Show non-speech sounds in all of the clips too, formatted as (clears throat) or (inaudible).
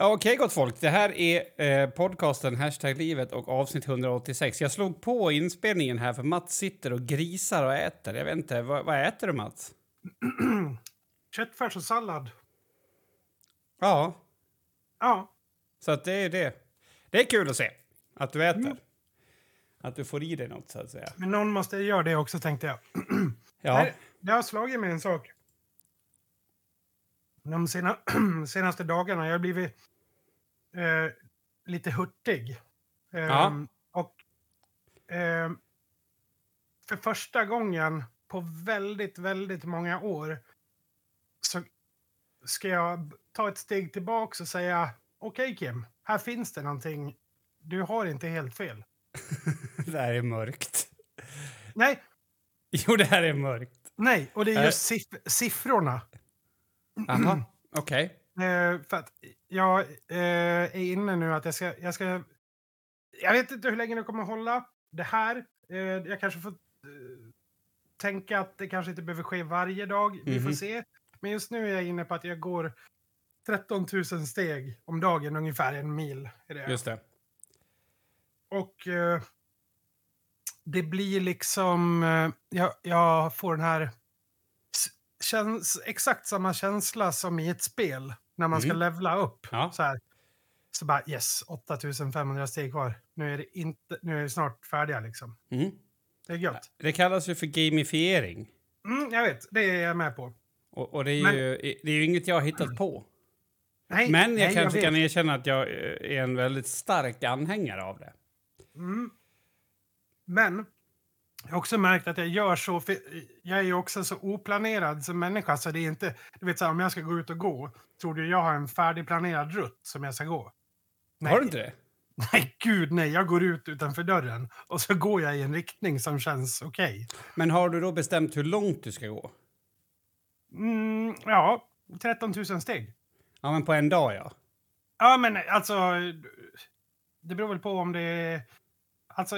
Okej, gott folk. Det här är eh, podcasten Hashtag livet och avsnitt 186. Jag slog på inspelningen här för Mats sitter och grisar och äter. Jag vet inte, vad, vad äter du Mats? (clears throat) Köttfärs och sallad. Ja, Ja, så att det är det. Det är kul att se att du äter. Att du får i dig något, så att säga. men någon måste göra det också tänkte jag. (clears throat) Ja, Nej, Det har slagit mig en sak. De sena, (clears throat) senaste dagarna jag har blivit eh, lite hurtig. Eh, Ja. Och eh, för första gången på väldigt, väldigt många år så ska jag ta ett steg tillbaka och säga okej Kim, här finns det någonting. Du har inte helt fel. (laughs) det här är mörkt. Nej, Jo, det här är mörkt. nej, och det är Äh. just siff- siffrorna. Jaha, okej. Eh, för att jag eh, är inne nu att jag ska, jag ska... Jag vet inte hur länge det kommer hålla det här. Eh, jag kanske får eh, tänka att det kanske inte behöver ske varje dag. Vi får Mhm. se. Men just nu är jag inne på att jag går 13 000 steg om dagen, ungefär en mil. Är det. Just det. Och eh, det blir liksom... Eh, jag, jag får den här... Känns, exakt samma känsla som i ett spel när man ska Mm. levla upp. Ja. Så, här. så bara yes, 8500 steg kvar. Nu är, det inte, nu är vi snart färdiga liksom. Mm. Det är gött. Det kallas ju för gamifiering. Mm, jag vet, det är jag med på. Och, och det, är Men- ju, det är ju inget jag har hittat på. Nej, Men jag nej, kanske vet. kan erkänna att jag eh, är en väldigt stark anhängare av det. Mm. Men jag har också märkt att jag gör så, för jag är ju också så oplanerad som människa så det är inte, du vet så här, om jag ska gå ut och gå, tror du jag har en färdigplanerad rutt som jag ska gå? Nej. Har du inte det? (laughs) Nej, gud nej, jag går ut utanför dörren och så går jag i en riktning som känns okej. Men har du då bestämt hur långt du ska gå? Mm, ja, 13 000 steg. Ja, men på en dag, ja. Ja, men alltså, det beror väl på om det är, alltså,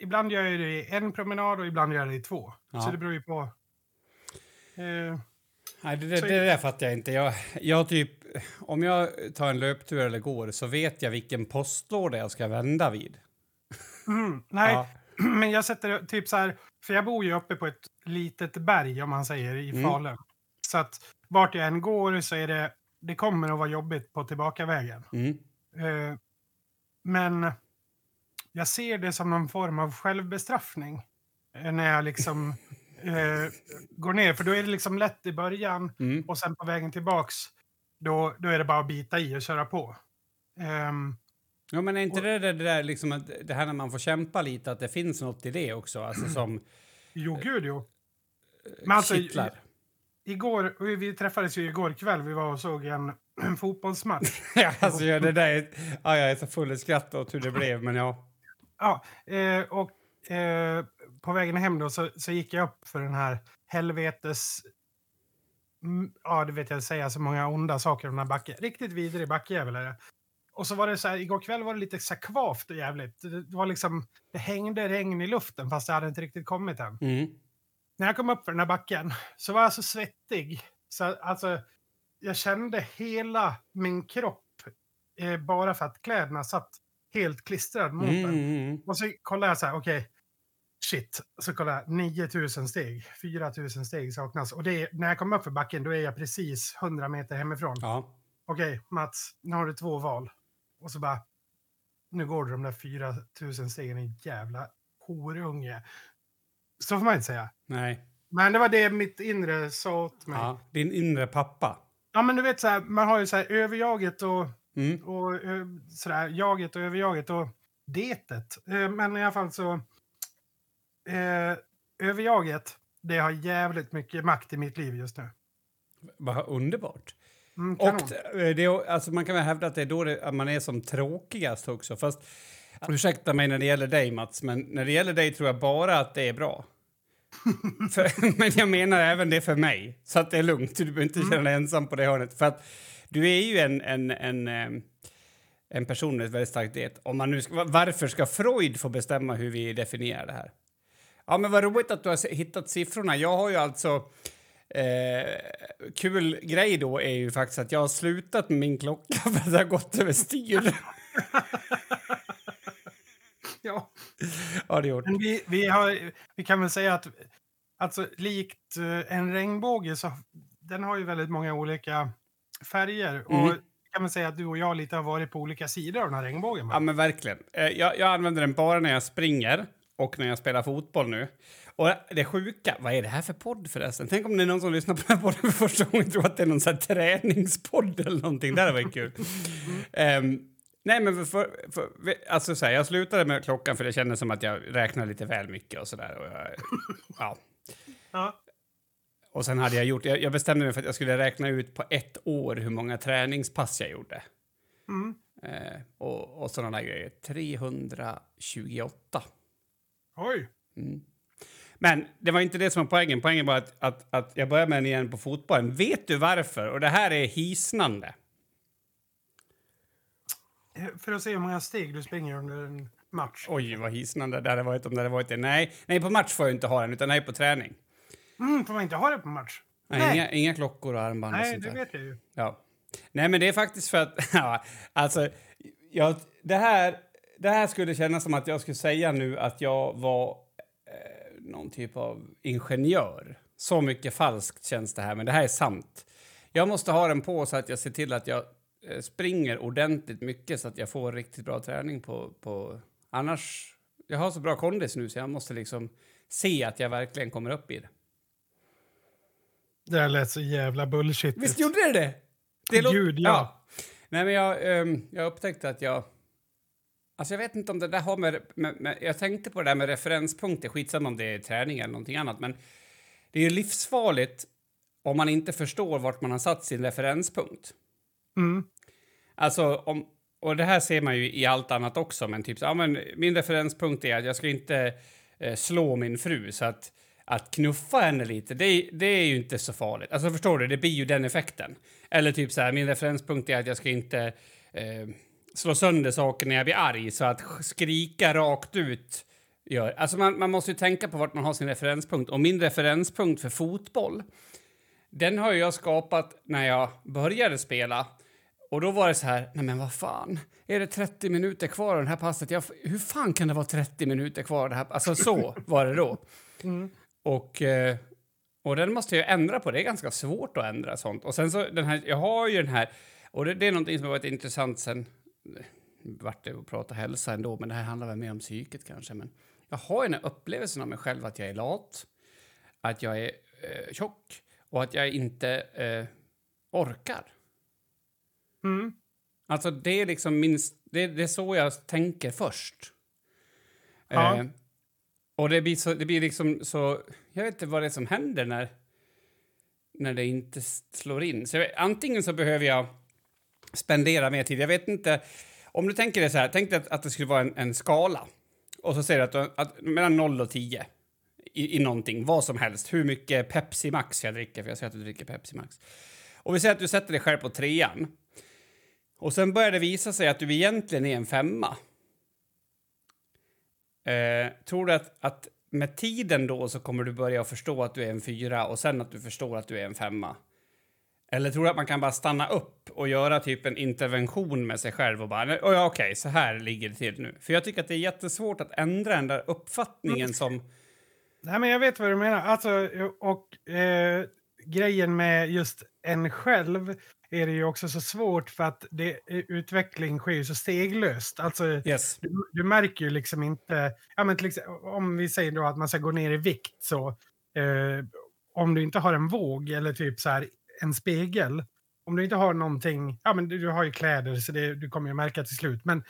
ibland gör jag det i en promenad och ibland gör jag det i två. Ja. Så det beror ju på. Eh, Nej, det, det, det där fattar jag inte. Jag, jag typ, om jag tar en löptur eller går så vet jag vilken postlåda jag ska vända vid. Mm, nej, Ja. (clears throat) men jag sätter typ så här, för jag bor ju uppe på ett litet berg om man säger i Mm. Falun. Så att vart jag än går så är det, det kommer att vara jobbigt på tillbakavägen. Mm. Eh, men jag ser det som någon form av självbestraffning. eh, När jag liksom eh, går ner, för då är det liksom lätt i början Mm. och sen på vägen tillbaks, då, då är det bara att bita i och köra på. Ehm, Ja, men är inte Och- det det, där liksom att det här när man får kämpa lite, att det finns något i det också, alltså som jo, Eh, gud jo. Men alltså, kittlar? Igår, vi träffades ju igår kväll, vi var och såg en, en (clears throat) fotbollsmatch. (laughs) Alltså, ja, det där är, ja, jag är så full i skratt åt hur det blev, men ja. Ja, eh, och eh, på vägen hem då så, så gick jag upp för den här helvetes... Mm, ja, det vet jag säga så många onda saker om den här backen. Riktigt vidrig backjävel är det. Och så var det så här, igår kväll var det lite så kvavt och jävligt. Det, det var liksom, det hängde regn i luften fast det hade inte riktigt kommit än. Mm. När jag kom upp för den här backen så var jag så svettig. Så alltså, jag kände hela min kropp eh, bara för att kläderna satt helt klistrad mot Mm, den. mm, Och så kollar jag så här, okej. shit. Så kollar jag, 9000 steg. 4000 steg saknas. Och är, när jag kommer upp för backen, då är jag precis 100 meter hemifrån. Ja. Okej, Mats, nu har du två val. Och så bara, nu går du de där 4000 stegen, en jävla horunge. Så får man inte säga. Nej. Men det var det mitt inre sa åt mig. Ja, Ja. Din inre pappa. men du vet så här, man har ju så här överjaget och, Mm. och ö, sådär, jaget och överjaget och detet. Eh, Men i alla fall så, eh, överjaget, det har jävligt mycket makt i mitt liv just nu. Vad underbart. Mm. Och eh, det, alltså man kan väl hävda att det är då det, att man är som tråkigast också. Fast, ursäkta mig när det gäller dig, Mats, men när det gäller dig tror jag bara att det är bra. (laughs) för, (laughs) men jag menar även det för mig, så att det är lugnt. Du behöver inte känna dig ensam på det hörnet. För att du är ju en, en, en, eh, en person med ett väldigt starkt det. Om man nu ska, varför ska Freud få bestämma hur vi definierar det här? Ja, men vad roligt att du har hittat siffrorna. Jag har ju alltså Eh, kul grej då är ju faktiskt att jag har slutat med min klocka (laughs) för att det har gått överstyr. (laughs) Ja. har det gjort. Men vi, vi, har, vi kan väl säga att alltså, likt eh, en regnbåge så den har ju väldigt många olika färger. Och Mm. kan man säga att du och jag lite har varit på olika sidor av den här regnbågen. Ja, men verkligen. Eh, Jag, jag använder den bara när jag springer och när jag spelar fotboll nu. Och det sjuka, vad är det här för podd förresten? Tänk om det är någon som lyssnar på den här podden för första gången och tror att det är någon sån här träningspodd eller någonting. Det hade varit kul. (laughs) Ehm, nej, men för, för, för, alltså så här, jag slutade med klockan för det kändes som att jag räknade lite väl mycket och sådär. Och, jag- ja. (laughs) Ja. Och sen hade jag gjort, jag, jag bestämde mig för att jag skulle räkna ut på ett år hur många träningspass jag gjorde. Mm. Eh, och, och sådana där grejer. 328. Oj! Mm. Men det var inte det som var poängen. Poängen var att, att, att jag började med den igen på fotbollen. Vet du varför? Och det här är hisnande. För att se hur många steg du springer under en match. Oj, vad hisnande det hade varit om det hade varit det. Nej, nej, på match får jag inte ha den, utan det är på träning. Mm, får man inte ha det på match? Nej, Inga, inga klockor och armband och Nej, sånt det där. vet jag ju. Ja. Nej, men det är faktiskt för att... (laughs) Ja, alltså, jag, det, här, det här skulle kännas som att jag skulle säga nu att jag var eh, någon typ av ingenjör. Så mycket falskt känns det här, men det här är sant. Jag måste ha den på så att jag ser till att jag eh, springer ordentligt mycket så att jag får riktigt bra träning på... på annars... Jag har så bra kondis nu så jag måste liksom se att jag verkligen kommer upp i det. Det där lät så jävla bullshit. Visst gjorde det det? det Gud, ja. Nej, men jag, ehm, jag upptäckte att jag... Alltså jag vet inte om det där har med, med, med... Jag tänkte på det där med referenspunkter, skitsamma om det är träning eller någonting annat, men det är ju livsfarligt om man inte förstår vart man har satt sin referenspunkt. Mm. Alltså, om, och det här ser man ju i allt annat också, men typ så, ja, men min referenspunkt är att jag ska inte eh, slå min fru, så att, att knuffa henne lite, det, det är ju inte så farligt. Alltså förstår du, det blir ju den effekten. Eller typ så här, min referenspunkt är att jag ska inte eh, slå sönder saker när jag blir arg, så att skrika rakt ut gör... Alltså man, man måste ju tänka på vart man har sin referenspunkt. Och min referenspunkt för fotboll, den har jag skapat när jag började spela. Och då var det så här, nej men vad fan, är det 30 minuter kvar av det här passet? Jag, hur fan kan det vara 30 minuter kvar av det här? Alltså så var det då. Mm. Och, eh, och den måste jag ändra på, det är ganska svårt att ändra sånt. Och sen så, den här, jag har ju den här, och det, det är någonting som har varit intressant sen, vart det att prata hälsa ändå, men det här handlar väl mer om psyket kanske. Men jag har ju den här upplevelsen av mig själv att jag är lat, att jag är eh, tjock och att jag inte eh, orkar. Mm. Alltså det är liksom min, det, det är så jag tänker först. Ja. Eh, och det blir, så, det blir liksom så... Jag vet inte vad det är som händer när, när det inte slår in. Så jag, vet- antingen så behöver jag spendera mer tid. Jag vet inte... Om du tänker dig så här, tänk dig att, att det skulle vara en, en skala. Och så säger du att, att mellan 0 och 10 i, i någonting, vad som helst. Hur mycket Pepsi Max jag dricker, för jag ser att du dricker Pepsi Max. Och vi säger att du sätter dig själv på trean. Och sen börjar det visa sig att du egentligen är en femma. Eh, tror du att, att med tiden då så kommer du börja förstå att du är en fyra och sen att du förstår att du är en femma? Eller tror du att man kan bara stanna upp och göra typ en intervention med sig själv och bara, oh, ja, okej, så här ligger det till nu. För jag tycker att det är jättesvårt att ändra den där uppfattningen som... Nej, men jag vet vad du menar. Alltså, och eh, grejen med just en själv är det ju också så svårt för att det, eh, utveckling sker ju så steglöst. Alltså, Yes. du, du märker ju liksom inte... Ja, men exempel, om vi säger då att man ska gå ner i vikt så... Eh, om du inte har en våg eller typ så här en spegel. Om du inte har någonting... Ja, men du, du har ju kläder så det, du kommer ju märka till slut. Men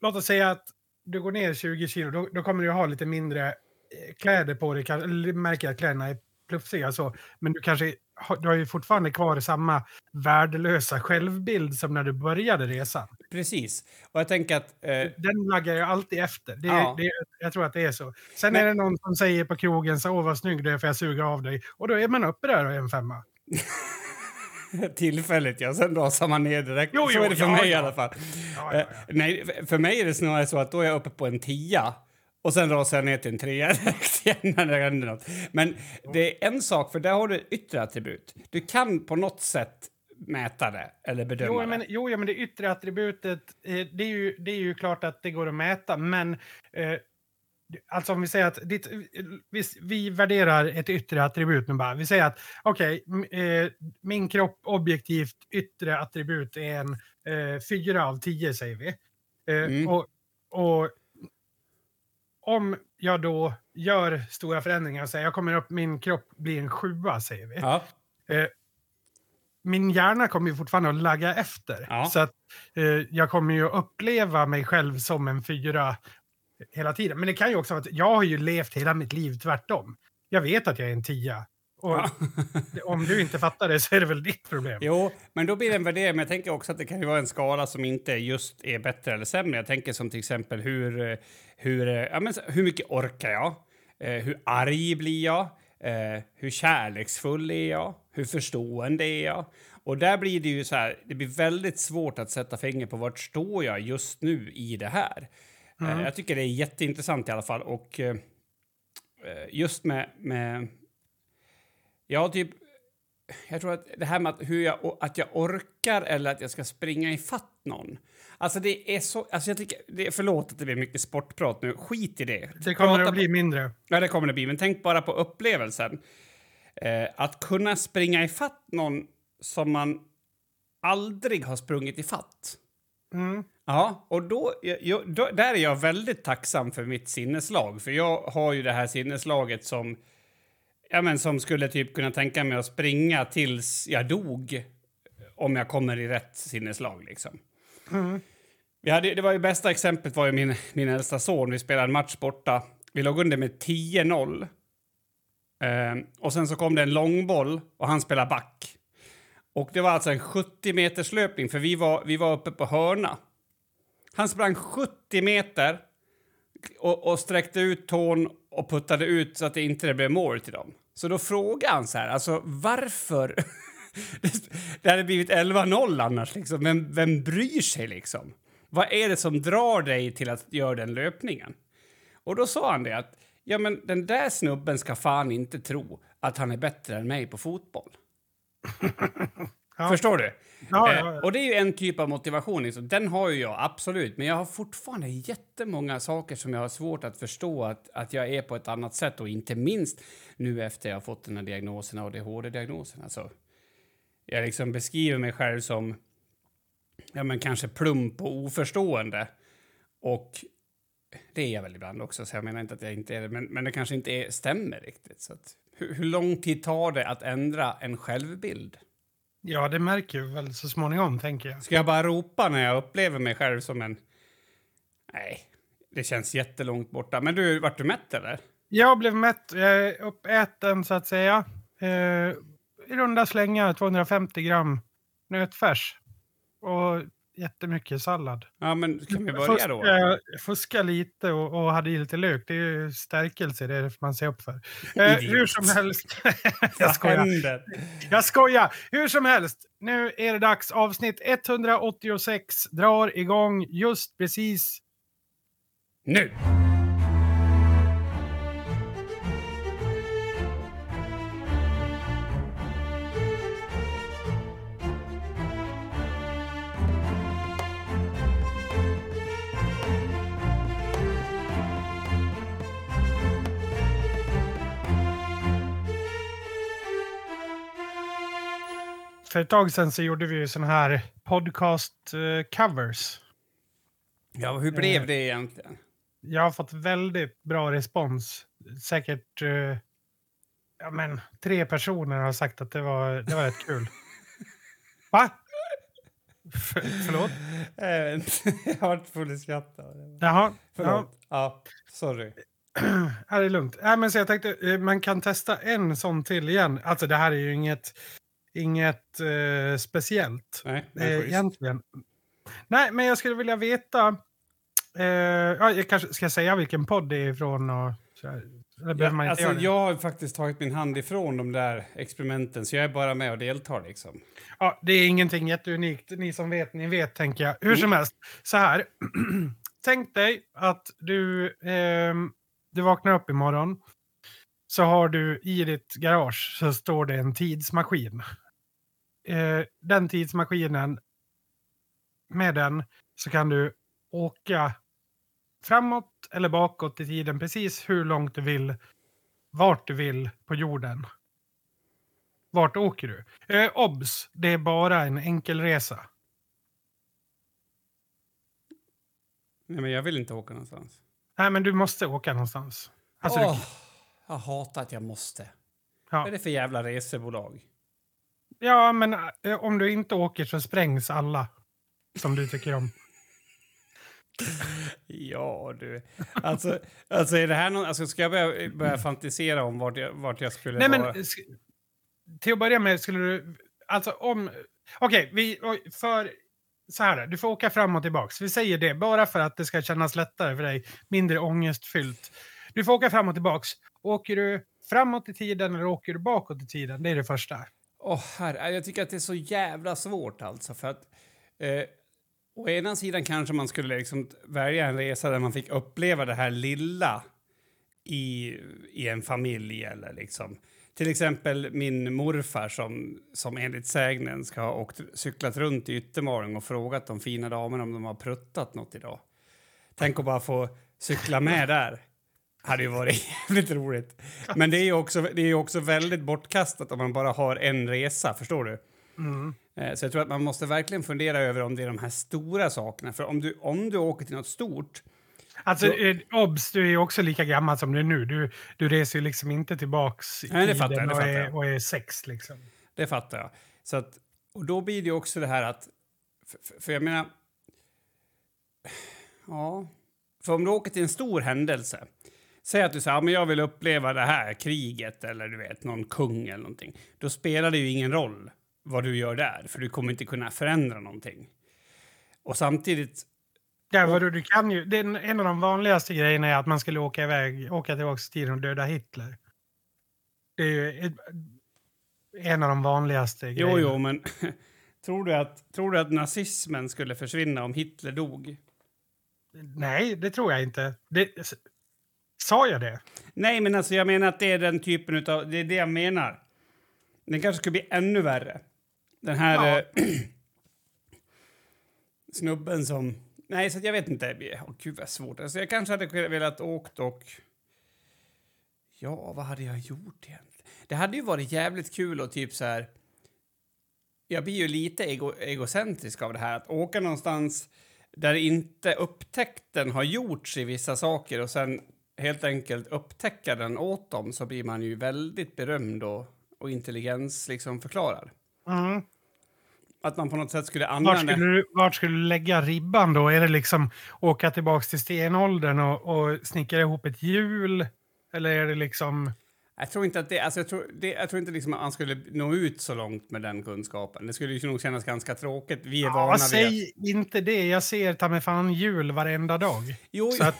låt oss säga att du går ner 20 kilo. Då, då kommer du ha lite mindre eh, kläder på dig. Eller märker att kläderna är plufsiga så. Men du kanske du har ju fortfarande kvar samma värdelösa självbild som när du började resan. Precis. Och jag tänker att... Eh, Den laggar ju alltid efter. Det, Ja. det, jag tror att det är så. Sen Men- är det någon som säger på krogen så åh vad snygg du är för jag suger av dig. Och då är man uppe där och är en femma. (laughs) tillfälligt, ja. Sen rasar man ner direkt. Jo, så jo, är det för ja, mig i ja. alla fall. Ja, Eh, nej, för mig är det snarare så att då är jag uppe på en tia Och sen rasar jag ner till en trea direkt (laughs) igen när det händer något. Men det är en sak, för där har du yttre attribut. Du kan på något sätt mäta det eller bedöma Jo, men, det. jo, ja, men det yttre attributet, eh, det, är ju, det är ju klart att det går att mäta, men eh, alltså om vi säger att ditt, vi, vi värderar ett yttre attribut nu bara. Vi säger att okej, m- eh, min kropp objektivt yttre attribut är en eh, fyra av tio säger vi. Eh, Mm. och, och om jag då gör stora förändringar och säger jag kommer upp, min kropp blir en sjua säger vi Ja. min hjärna kommer ju fortfarande att lagga efter. Ja. Så att eh, jag kommer ju uppleva mig själv som en fyra hela tiden. Men det kan ju också vara att jag har ju levt hela mitt liv tvärtom. Jag vet att jag är en tia. Och om du inte fattar det så är det väl ditt problem. Jo, men då blir det en värdering. Men jag tänker också att det kan ju vara en skala som inte just är bättre eller sämre. Jag tänker som till exempel hur, hur, ja, men, hur mycket orkar jag? Eh, hur arg blir jag? Eh, hur kärleksfull är jag? Hur förstående är jag? Och där blir det ju så här, det blir väldigt svårt att sätta finger på vart står jag just nu i det här. Eh, jag tycker det är jätteintressant i alla fall. Och just med, med Ja, typ... Jag tror att det här med att, hur jag, att jag orkar eller att jag ska springa i fatt någon. Alltså det är så... Alltså jag tycker, det förlåt att det blir mycket sportprat nu. Skit i det. Det kommer Prata att bli mindre. Ja, det kommer det bli. Men tänk bara på upplevelsen. Eh, att kunna springa i fatt någon som man aldrig har sprungit i fatt. Mm. Ja, och då, jag, då, där är jag väldigt tacksam för mitt sinneslag. För jag har ju det här sinneslaget som, ja, men som skulle typ kunna tänka mig att springa tills jag dog om jag kommer i rätt sinneslag. Liksom. Mm. Vi hade, det var ju bästa exemplet var ju min, min äldsta son. Vi spelade en match borta. Vi låg under med 10-0. Eh, och sen så kom det en långboll och han spelade back. Och det var alltså en 70 meters löpning för vi var, vi var uppe på hörna. Han sprang 70 meter och, och sträckte ut tån och puttade ut så att det inte blev mål till dem. Så då frågade han så här, alltså varför? (laughs) det hade blivit 11-0 annars liksom, men vem bryr sig liksom? Vad är det som drar dig till att göra den löpningen? Och då sa han det att, ja men den där snubben ska fan inte tro att han är bättre än mig på fotboll. (laughs) Ja. Förstår du? Ja, Eh, ja, ja. och det är ju en typ av motivation. Liksom. Den har ju jag absolut. Men jag har fortfarande jättemånga saker som jag har svårt att förstå att, att jag är på ett annat sätt. Och inte minst nu efter jag har fått den här diagnosen, ADHD-diagnosen. Alltså, jag liksom beskriver mig själv som ja, men kanske plump och oförstående. Och det är jag väl ibland också, så jag menar inte att jag inte är det. Men, men det kanske inte är, stämmer riktigt. Så att, hur, hur lång tid tar det att ändra en självbild? Ja, det märker vi väl så småningom, tänker jag. Ska jag bara ropa när jag upplever mig själv som en... Nej, det känns jättelångt borta. Men du, vart du mätt eller? Jag blev mätt, jag är uppäten så att säga. Eh, I runda slängar 250 gram nötfärs. Och jättemycket sallad. Ja, men kan vi börja då? Fuska, fuska lite och, och hade i lite lök. Det är ju stärkelse, det är det man ser upp för. Eh, hur som helst. (laughs) jag skojar. Jag skojar! Hur som helst, nu är det dags. Avsnitt 186 drar igång just precis Nu! För ett tag sedan så gjorde vi ju såna här podcast-covers. Ja, hur blev det egentligen? Jag har fått väldigt bra respons. Säkert eh, ja, men, tre personer har sagt att det var, det var rätt kul. (laughs) Va? För, förlåt? (laughs) jag har varit full i skratt. Jaha. Ja, Förlåt. Ja, sorry. (clears throat) det är lugnt. Ja, men så jag tänkte eh, man kan testa en sån till igen. Alltså det här är ju inget, inget eh, speciellt. Nej, Eh, egentligen. Nej, men jag skulle vilja veta... Eh, ja, jag kanske ska säga vilken podd det är ifrån. Och så här. Ja, alltså, jag har faktiskt tagit min hand ifrån de där experimenten, så jag är bara med och deltar. Liksom. Ja, det är ingenting jätteunikt. Ni som vet, ni vet, tänker jag. Hur Mm. som helst, så här. (clears throat) tänk dig att du, eh, du vaknar upp imorgon. Så har du i ditt garage så står det en tidsmaskin. Eh, den tidsmaskinen, med den så kan du åka framåt eller bakåt i tiden precis hur långt du vill, vart du vill på jorden. Vart åker du? Eh, obs! Det är bara en enkelresa. Nej, men jag vill inte åka någonstans. Nej, men du måste åka någonstans. Alltså, Åh, du, jag hatar att jag måste. Ja. Vad är det för jävla resebolag? Ja, men eh, om du inte åker så sprängs alla som du tycker om. (laughs) Ja, du. Alltså, alltså är det här någon, alltså ska jag börja, börja fantisera om vart jag, vart jag skulle Nej, men vara? sk- till att börja med skulle du... Alltså om... Okej, vi... oj, för... Så här, du får åka fram och tillbaks. Vi säger det bara för att det ska kännas lättare för dig. Mindre ångestfyllt. Du får åka fram och tillbaks. Åker du framåt i tiden eller åker du bakåt i tiden? Det är det första. Åh, herre, jag tycker att det är så jävla svårt alltså. För att, eh, å ena sidan kanske man skulle liksom välja en resa där man fick uppleva det här lilla i, i en familj eller liksom. Till exempel min morfar som, som enligt sägnen ska ha åkt, cyklat runt i Yttermaring och frågat de fina damerna om de har pruttat något idag. Tänk att bara få cykla med där. Hade ju varit (laughs) jävligt roligt. Men det är ju också, det är också väldigt bortkastat om man bara har en resa, förstår du? Mm. Eh, Så jag tror att man måste verkligen fundera över om det är de här stora sakerna. För om du, om du åker till något stort... Alltså, Så- eh, obs, du är ju också lika gammal som du är nu. Du, du reser ju liksom inte tillbaks i Nej, det fattar jag, det och, fattar är, jag. och är sex liksom. Det fattar jag. Så att, och då blir det ju också det här att... För- för jag menar... Ja. För om du åker till en stor händelse. Säg att du säger att jag vill uppleva det här kriget eller du vet någon kung eller någonting. Då spelar det ju ingen roll vad du gör där, för du kommer inte kunna förändra någonting. Och samtidigt Ja, vadå, du kan ju, det är en- av de vanligaste grejerna är att man skulle åka iväg, åka tillbaka i tiden och döda Hitler. Det är ju ett, en av de vanligaste Jo, grejerna. jo, men (laughs) tror du, att, tror du att nazismen skulle försvinna om Hitler dog? Nej, det tror jag inte. Det, sa jag det? Nej, men alltså jag menar att det är den typen av... Det är det jag menar. Den kanske skulle bli ännu värre. Den här Ja. eh, (clears throat) snubben som... Nej, så jag vet inte. Åh, gud vad svårt. Alltså jag kanske hade velat åkt och... Ja, vad hade jag gjort egentligen? Det hade ju varit jävligt kul och typ så här... Jag blir ju lite ego egocentrisk av det här. Att åka någonstans där inte upptäckten har gjorts i vissa saker och sen helt enkelt upptäcka den åt dem så blir man ju väldigt berömd och, och intelligens liksom förklarar. Mm. Att man på något sätt skulle Vart, använda... skulle du, vart skulle du lägga ribban då? Är det liksom åka tillbaka till stenåldern och, och snickra ihop ett hjul? Eller är det liksom... Jag tror inte att det... Alltså jag, tror, det, jag tror inte liksom att man skulle nå ut så långt med den kunskapen. Det skulle ju nog kännas ganska tråkigt. Vi är vana Ja, vid att... säg inte det. Jag ser ta mig fan hjul varenda dag. Jo, Så att,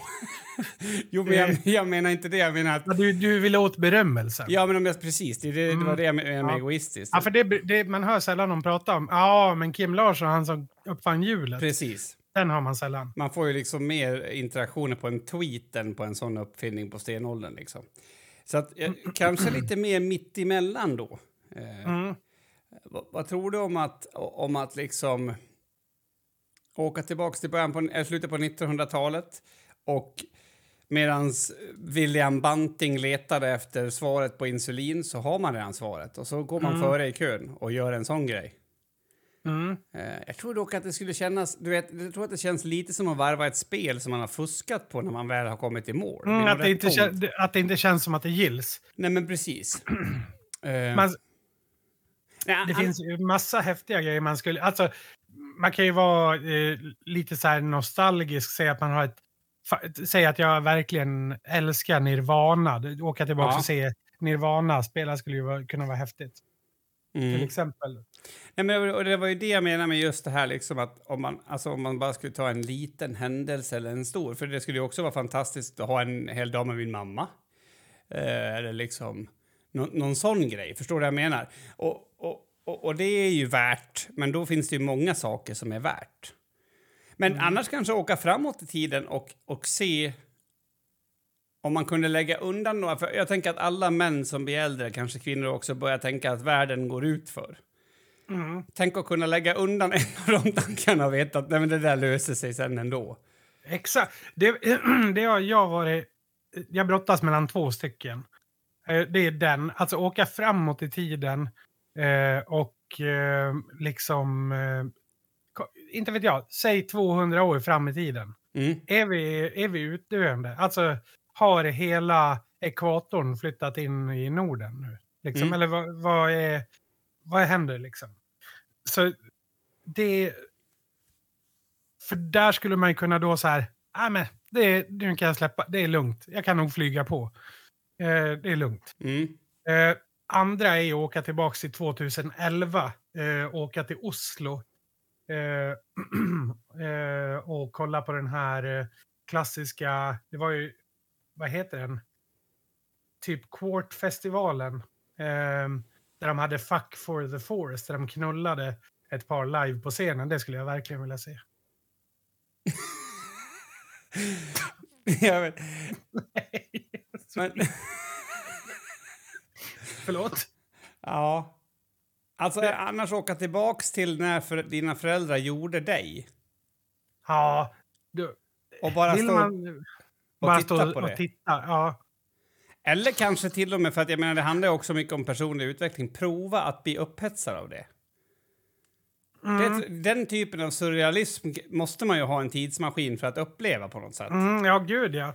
(laughs) jo men jag, jag menar inte det. Jag menar att... du, du vill åt berömmelsen. Ja, men om jag, precis. Det, det, det var Mm. det jag menade med Ja. egoistiskt. Ja, för det, det, man hör sällan någon prata om. Ja, men Kim Larsson, han som uppfann hjulet. Precis. Den har man sällan. Man får ju liksom mer interaktioner på en tweet än på en sån uppfinning på stenåldern. Liksom. Så att, eh, kanske lite mer mitt emellan då. Eh, Mm. vad, vad tror du om att, om att liksom åka tillbaka till början på, eller slutet på 1900-talet och medan William Banting letade efter svaret på insulin så har man redan svaret och så går man Mm. före i kön och gör en sån grej. Mm. Eh, jag tror dock att det skulle kännas... Du vet, jag tror att det känns lite som att varva ett spel som man har fuskat på när man väl har kommit i mål. Mm, att, det inte kän, att det inte känns som att det gills. Nej, men precis. (clears throat) Eh, Man, nej, det finns ju massa häftiga grejer man skulle... Alltså, man kan ju vara eh, lite så nostalgisk, säga att man har ett... Säga att jag verkligen älskar Nirvana. Åka tillbaka Ja. och se Nirvana spela skulle ju vara, kunna vara häftigt. Mm. Till exempel. Nej, men, och det var ju det jag menade med just det här liksom att om man, alltså, om man bara skulle ta en liten händelse eller en stor, för det skulle ju också vara fantastiskt att ha en hel dag med min mamma. Eh, eller liksom nå, någon sån grej, förstår du vad jag menar? Och, och, och, och det är ju värt, men då finns det ju många saker som är värt. Men Mm. annars kanske åka framåt i tiden och, och se om man kunde lägga undan några... För jag tänker att alla män som blir äldre, kanske kvinnor också, börjar tänka att världen går ut för. Mm. Tänk att kunna lägga undan (laughs) en av de tankarna och veta att nej, men det där löser sig sen ändå. Exakt. Det, (clears throat) det har jag varit... Jag brottas mellan två stycken. Eh, Det är den, alltså åka framåt i tiden eh, och eh, liksom... Inte vet jag, säg 200 år fram i tiden. Mm. Är vi, är vi utdöende? Alltså, har hela ekvatorn flyttat in i Norden nu? Liksom? Mm. Eller vad, vad, är, vad händer liksom? Så det... För där skulle man ju kunna då så här, ah, men det, nu kan jag släppa, det är lugnt, jag kan nog flyga på. Eh, det är lugnt. Mm. Eh, andra är att åka tillbaka till 2011, eh, åka till Oslo eh, (clears throat) eh, och kolla på den här eh, klassiska, det var ju, vad heter den? Typ Quartfestivalen. Eh, där de hade Fuck for the Forest, där de knullade ett par live på scenen. Det skulle jag verkligen vilja se. (laughs) Vet. Men, (laughs) (laughs) Förlåt? ja. Alltså, annars åka tillbaks till när för, dina föräldrar gjorde dig Ja, du, och bara stå man och bara titta stå på och det. titta? Ja. Eller kanske till och med, för att jag menar det handlar ju också mycket om personlig utveckling, prova att bli upphetsad av det. Mm. det. Den typen av surrealism måste man ju ha en tidsmaskin för att uppleva på något sätt. Mm, ja, gud ja.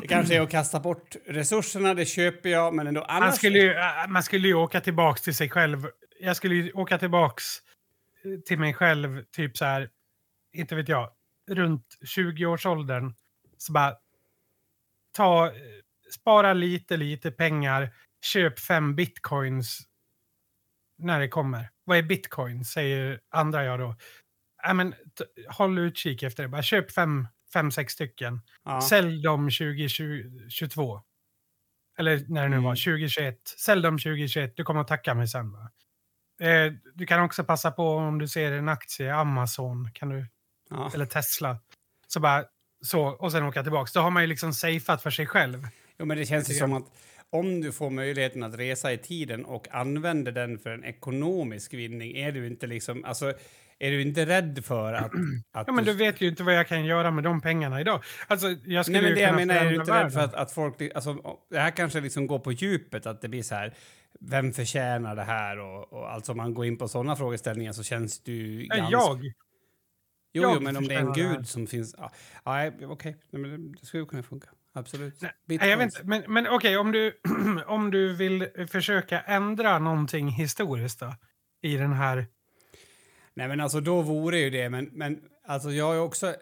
Det kanske är att kasta bort resurserna, det köper jag, men ändå annars... Man skulle, ju, äh, man skulle ju åka tillbaks till sig själv. Jag skulle ju åka tillbaks eh, till mig själv, typ så här, inte vet jag, runt 20-årsåldern. Så bara ta, spara lite, lite pengar, köp fem bitcoins när det kommer. Vad är bitcoin, säger andra jag då. Äh, men, håll utkik efter det. Bara köp fem, fem, sex stycken. ja. Sälj dem 2022. Eller när det nu Mm. var, 2021. Sälj dem 2021, du kommer att tacka mig sen. Va? Eh, du kan också passa på om du ser en aktie Amazon kan du, Ja. eller Tesla. Så bara så, och sen åka tillbaka. Då har man ju liksom safeat för sig själv. Jo, men det känns ju som att om du får möjligheten att resa i tiden och använder den för en ekonomisk vinning, är du inte liksom, alltså, är du inte rädd för att... (clears throat) att Ja, men du vet ju inte vad jag kan göra med de pengarna idag. Alltså, jag skulle Nej, men det jag menar, är du inte rädd för att, att folk... Alltså, det här kanske liksom går på djupet, att det blir så här... Vem förtjänar det här? Och, och alltså om man går in på sådana frågeställningar så känns. Nej, ganska- Jag? Jo, jo, men om det är en gud som finns... Ja, ja, okej, men det- skulle kunna funka. Absolut. Nej, jag vet inte, men, men okej, om, du, (clears throat) om du vill försöka ändra någonting historiskt då, i den här... Nej, men alltså då vore ju det, men, men alltså jag är också...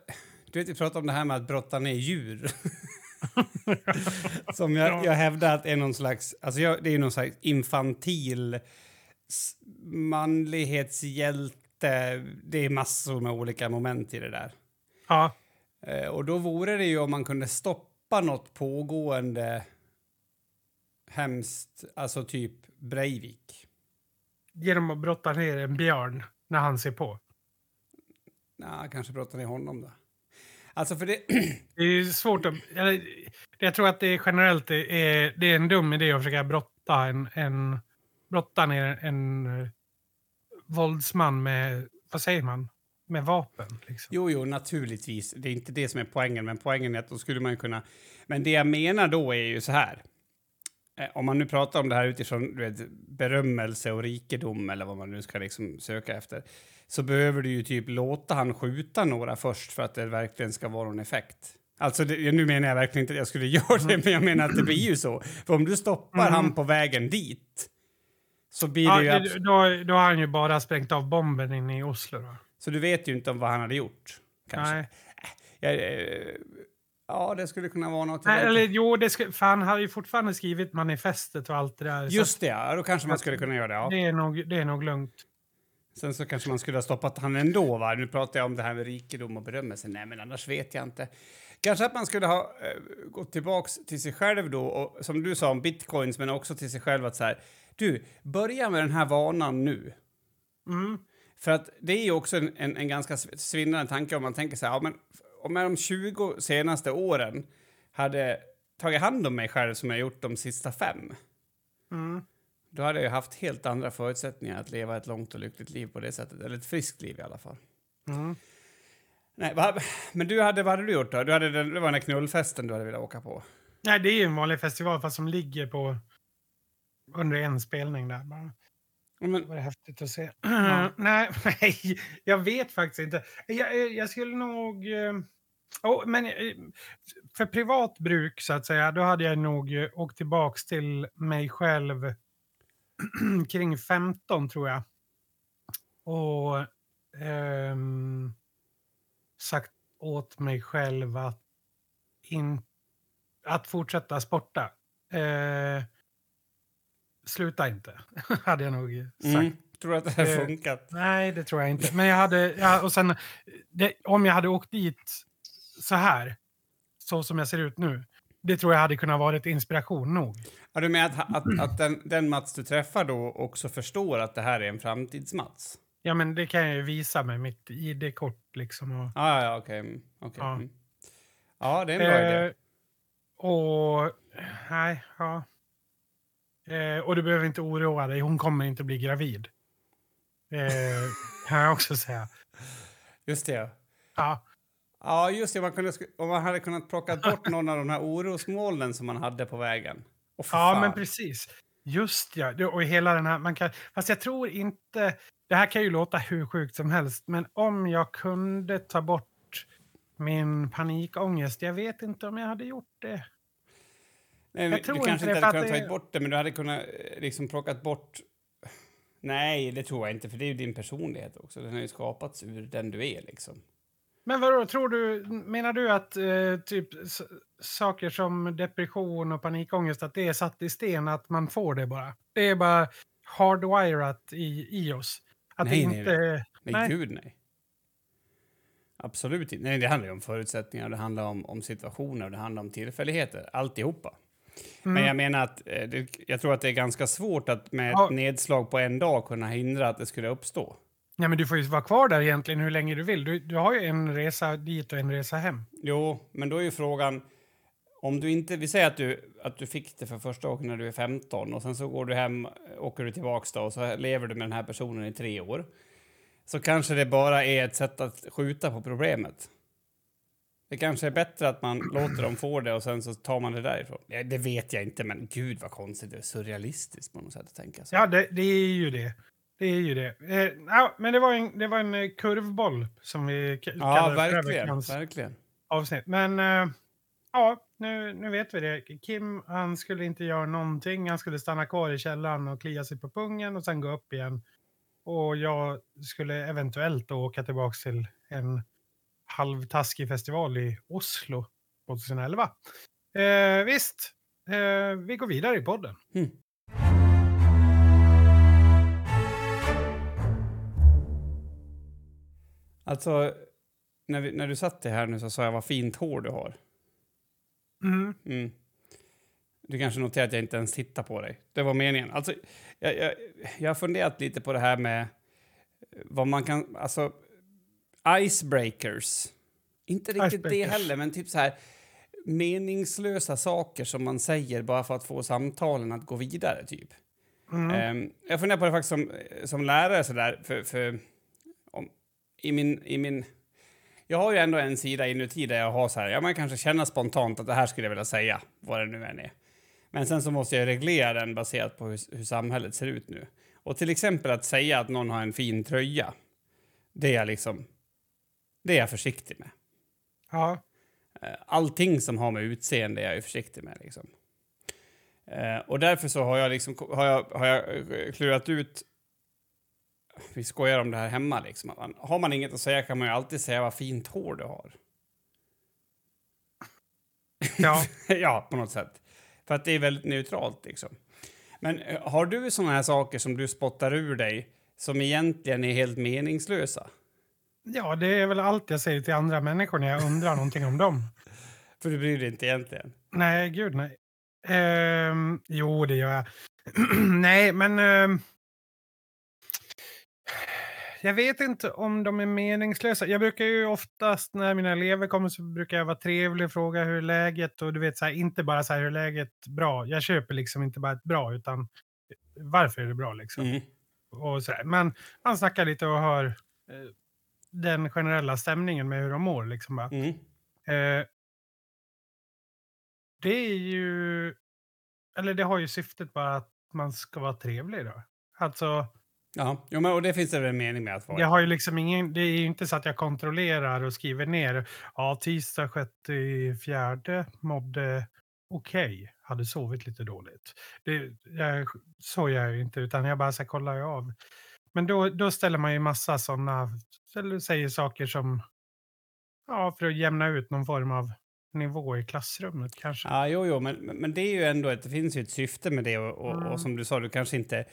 Du vet, vi pratade om det här med att brotta ner djur. (laughs) Som jag, jag hävdar att är någon slags... Alltså jag, det är någon slags infantil s- manlighetshjälte. Det är massor med olika moment i det där. Ja, Eh, och då vore det ju om man kunde stoppa något pågående hemskt, alltså typ Breivik. genom att brotta ner en björn när han ser på. Ja, kanske brotta ner honom då. Alltså för det... (clears throat) Det är svårt att... Jag, jag tror att det är generellt det är, det är en dum idé att försöka brotta, en, en, brotta ner en eh, våldsman med, vad säger man, med vapen. Liksom. Jo, jo, naturligtvis. Det är inte det som är poängen, men poängen är att då skulle man kunna... Men det jag menar då är ju så här. Eh, Om man nu pratar om det här utifrån du vet, berömmelse och rikedom eller vad man nu ska liksom söka efter så behöver du ju typ låta han skjuta några först för att det verkligen ska vara någon effekt. Alltså, det, nu menar jag verkligen inte att jag skulle (laughs) göra det, men jag menar att det blir ju så. För om du stoppar Mm. han på vägen dit så blir Ja, det ju... det, abs- då, då har han ju bara sprängt av bomben inne i Oslo. Då. Så du vet ju inte om vad han hade gjort. Kanske. Nej. Ja, eh, ja, det skulle kunna vara något. Nej, eller jo, det ska, för han har ju fortfarande skrivit manifestet och allt det där. Just det, ja. Då kanske man skulle kunna göra det. Ja. Det är, nog, det är nog lugnt. Sen så kanske man skulle ha stoppat han ändå. Va? Nu pratar jag om det här med rikedom och berömmelse. Nej, men annars vet jag inte. Kanske att man skulle ha eh, gått tillbaks till sig själv då, och som du sa om bitcoins, men också till sig själv att så här, du, börja med den här vanan nu. Mm. För att det är ju också en, en, en ganska svindlande tanke om man tänker så här, ja, men om jag de 20 senaste åren hade tagit hand om mig själv som jag gjort de sista fem, Mm. då hade jag haft helt andra förutsättningar att leva ett långt och lyckligt liv på det sättet. Eller ett friskt liv i alla fall. Mm. Nej, va, men du hade, vad hade du gjort då? Du hade, den- det var den här knullfesten du hade velat åka på. Nej, det är ju en vanlig festival fast som ligger på under en spelning där. Bara. Men, Det var häftigt att se. (clears throat) Ja. nej, (laughs) nej, jag vet faktiskt inte. Jag, jag- jag skulle nog... eh, oh, men eh, för privat bruk, så att säga, då hade jag nog eh, åkt tillbaks till mig själv (clears throat) kring 15, tror jag. Och ehm, sagt åt mig själv att, in, att fortsätta sporta. Eh, sluta inte, (laughs) hade jag nog sagt. mm, tror du att det har Eh, funkat? Nej, det tror jag inte. Men jag hade, ja, och sen, det, om jag hade åkt dit så här, så som jag ser ut nu, det tror jag hade kunnat vara ett inspiration nog. Ja, du menar att, att, att den, den Mats du träffar då också förstår att det här är en framtids-Mats? Ja, men det kan jag ju visa med mitt ID-kort liksom. Och, Ja, ja, okej. mm, okej, Ja. mm. ja, det är en bra idé. Eh, och, nej, ja. Eh, och du behöver inte oroa dig, hon kommer inte bli gravid. Eh, kan jag också säga. Just det. ja. Ja, just det. Man kunde, om man hade kunnat plocka bort någon av de här orosmolnen som man hade på vägen. För Ja, men precis. Just ja. Och hela den här, man kan, fast jag tror inte, det här kan ju låta hur sjukt som helst, men om jag kunde ta bort min panikångest, jag vet inte om jag hade gjort det. Nej, jag du tror kanske inte inte hade kunnat det- ta bort det, men du hade kunnat eh, liksom plockat bort... Nej, det tror jag inte, för det är ju din personlighet också. Den har ju skapats ur den du är, liksom. Men vadå, tror du, menar du att eh, typ saker som depression och panikångest, att det är satt i sten, att man får det bara? Det är bara hardwirat i, i oss? Att Nej, det nej, inte... Nej, Nej. gud nej. Absolut inte. Nej, det handlar ju om förutsättningar, det handlar om, om situationer det handlar om tillfälligheter. Alltihopa. Men Mm. jag menar att eh, jag tror att det är ganska svårt att med Ja. ett nedslag på en dag kunna hindra att det skulle uppstå. Ja, men du får ju vara kvar där egentligen hur länge du vill. Du, du har ju en resa dit och en resa hem. Jo, men då är ju frågan om du inte, vi säger att du, att du fick det för första gången när du är 15 och sen så går du hem, åker du tillbaks då och så lever du med den här personen i tre år. Så kanske det bara är ett sätt att skjuta på problemet. Det kanske är bättre att man låter dem få det och sen så tar man det därifrån. Det vet jag inte, men gud vad konstigt. Det är surrealistiskt på något sätt att tänka så. Ja, det, det är ju det. Det är ju det. Eh, ja, men det var en, det var en eh, kurvboll som vi k- ja verkligen. verkligen. avsnitt. Men eh, ja, nu, nu vet vi det. Kim, han skulle inte göra någonting. Han skulle stanna kvar i källaren och klia sig på pungen och sen gå upp igen. Och jag skulle eventuellt åka tillbaka till en halvtaskig festival i Oslo 2011. Eh, visst, eh, vi går vidare i podden. Mm. Alltså, när, vi, när du satt det här nu så sa jag vad fint hår du har. Mm. Mm. Du kanske noterar att jag inte ens tittar på dig. Det var meningen. Alltså, jag, jag, jag har funderat lite på det här med vad man kan... Alltså, icebreakers. Inte riktigt det Icebreakers. heller, men typ så här meningslösa saker som man säger bara för att få samtalen att gå vidare, typ. Mm. Ehm, jag funderar på det faktiskt som, som lärare så där, för, för om, i, min, i min... Jag har ju ändå en sida inuti där jag har så här, ja man kanske känner spontant att det här skulle jag vilja säga, vad det nu än är. Men sen så måste jag reglera den baserat på hur, hur samhället ser ut nu. Och till exempel att säga att någon har en fin tröja, det är jag liksom, det är jag försiktig med. Ja. Eh, Allting som har med utseende är jag ju försiktig med. Liksom. Eh, och därför så har jag, liksom, har jag, har jag eh, klurat ut... Vi skojar om det här hemma. Liksom. Har man inget att säga kan man ju alltid säga vad fint hår du har. Ja. (laughs) ja, på något sätt. För att det är väldigt neutralt. Liksom. Men har du såna här saker som du spottar ur dig som egentligen är helt meningslösa? Ja, det är väl allt jag säger till andra människor när jag undrar någonting om dem. (laughs) För du bryr dig inte egentligen. Nej, gud nej. Ehm, jo, det gör jag. (clears throat) nej, men... ehm, jag vet inte om de är meningslösa. Jag brukar ju oftast när mina elever kommer så brukar jag vara trevlig och fråga hur är läget och du vet så här, inte bara så här hur är läget bra. Jag köper liksom inte bara ett bra utan varför är det bra liksom. Mm. Och så här. Men man snackar lite och hör eh, den generella stämningen med hur de mår liksom. Mm. Eh, det är ju, eller det har ju syftet bara att man ska vara trevlig då. Alltså, Ja, jo, men, och det finns det väl en mening med att vara. jag har ju liksom ingen, det är ju inte så att jag kontrollerar och skriver ner, ja tisdag sjätte i fjärde mådde okej, hade sovit lite dåligt. Det, jag, så gör jag ju inte, utan jag bara så kollar ju av. Men då, då ställer man ju massa sådana, eller säger saker som, ja för att jämna ut någon form av nivå i klassrummet kanske. Ja, jo, jo, men, men men det är ju ändå ett, det finns ju ett syfte med det och, och, Mm. och som du sa, du kanske inte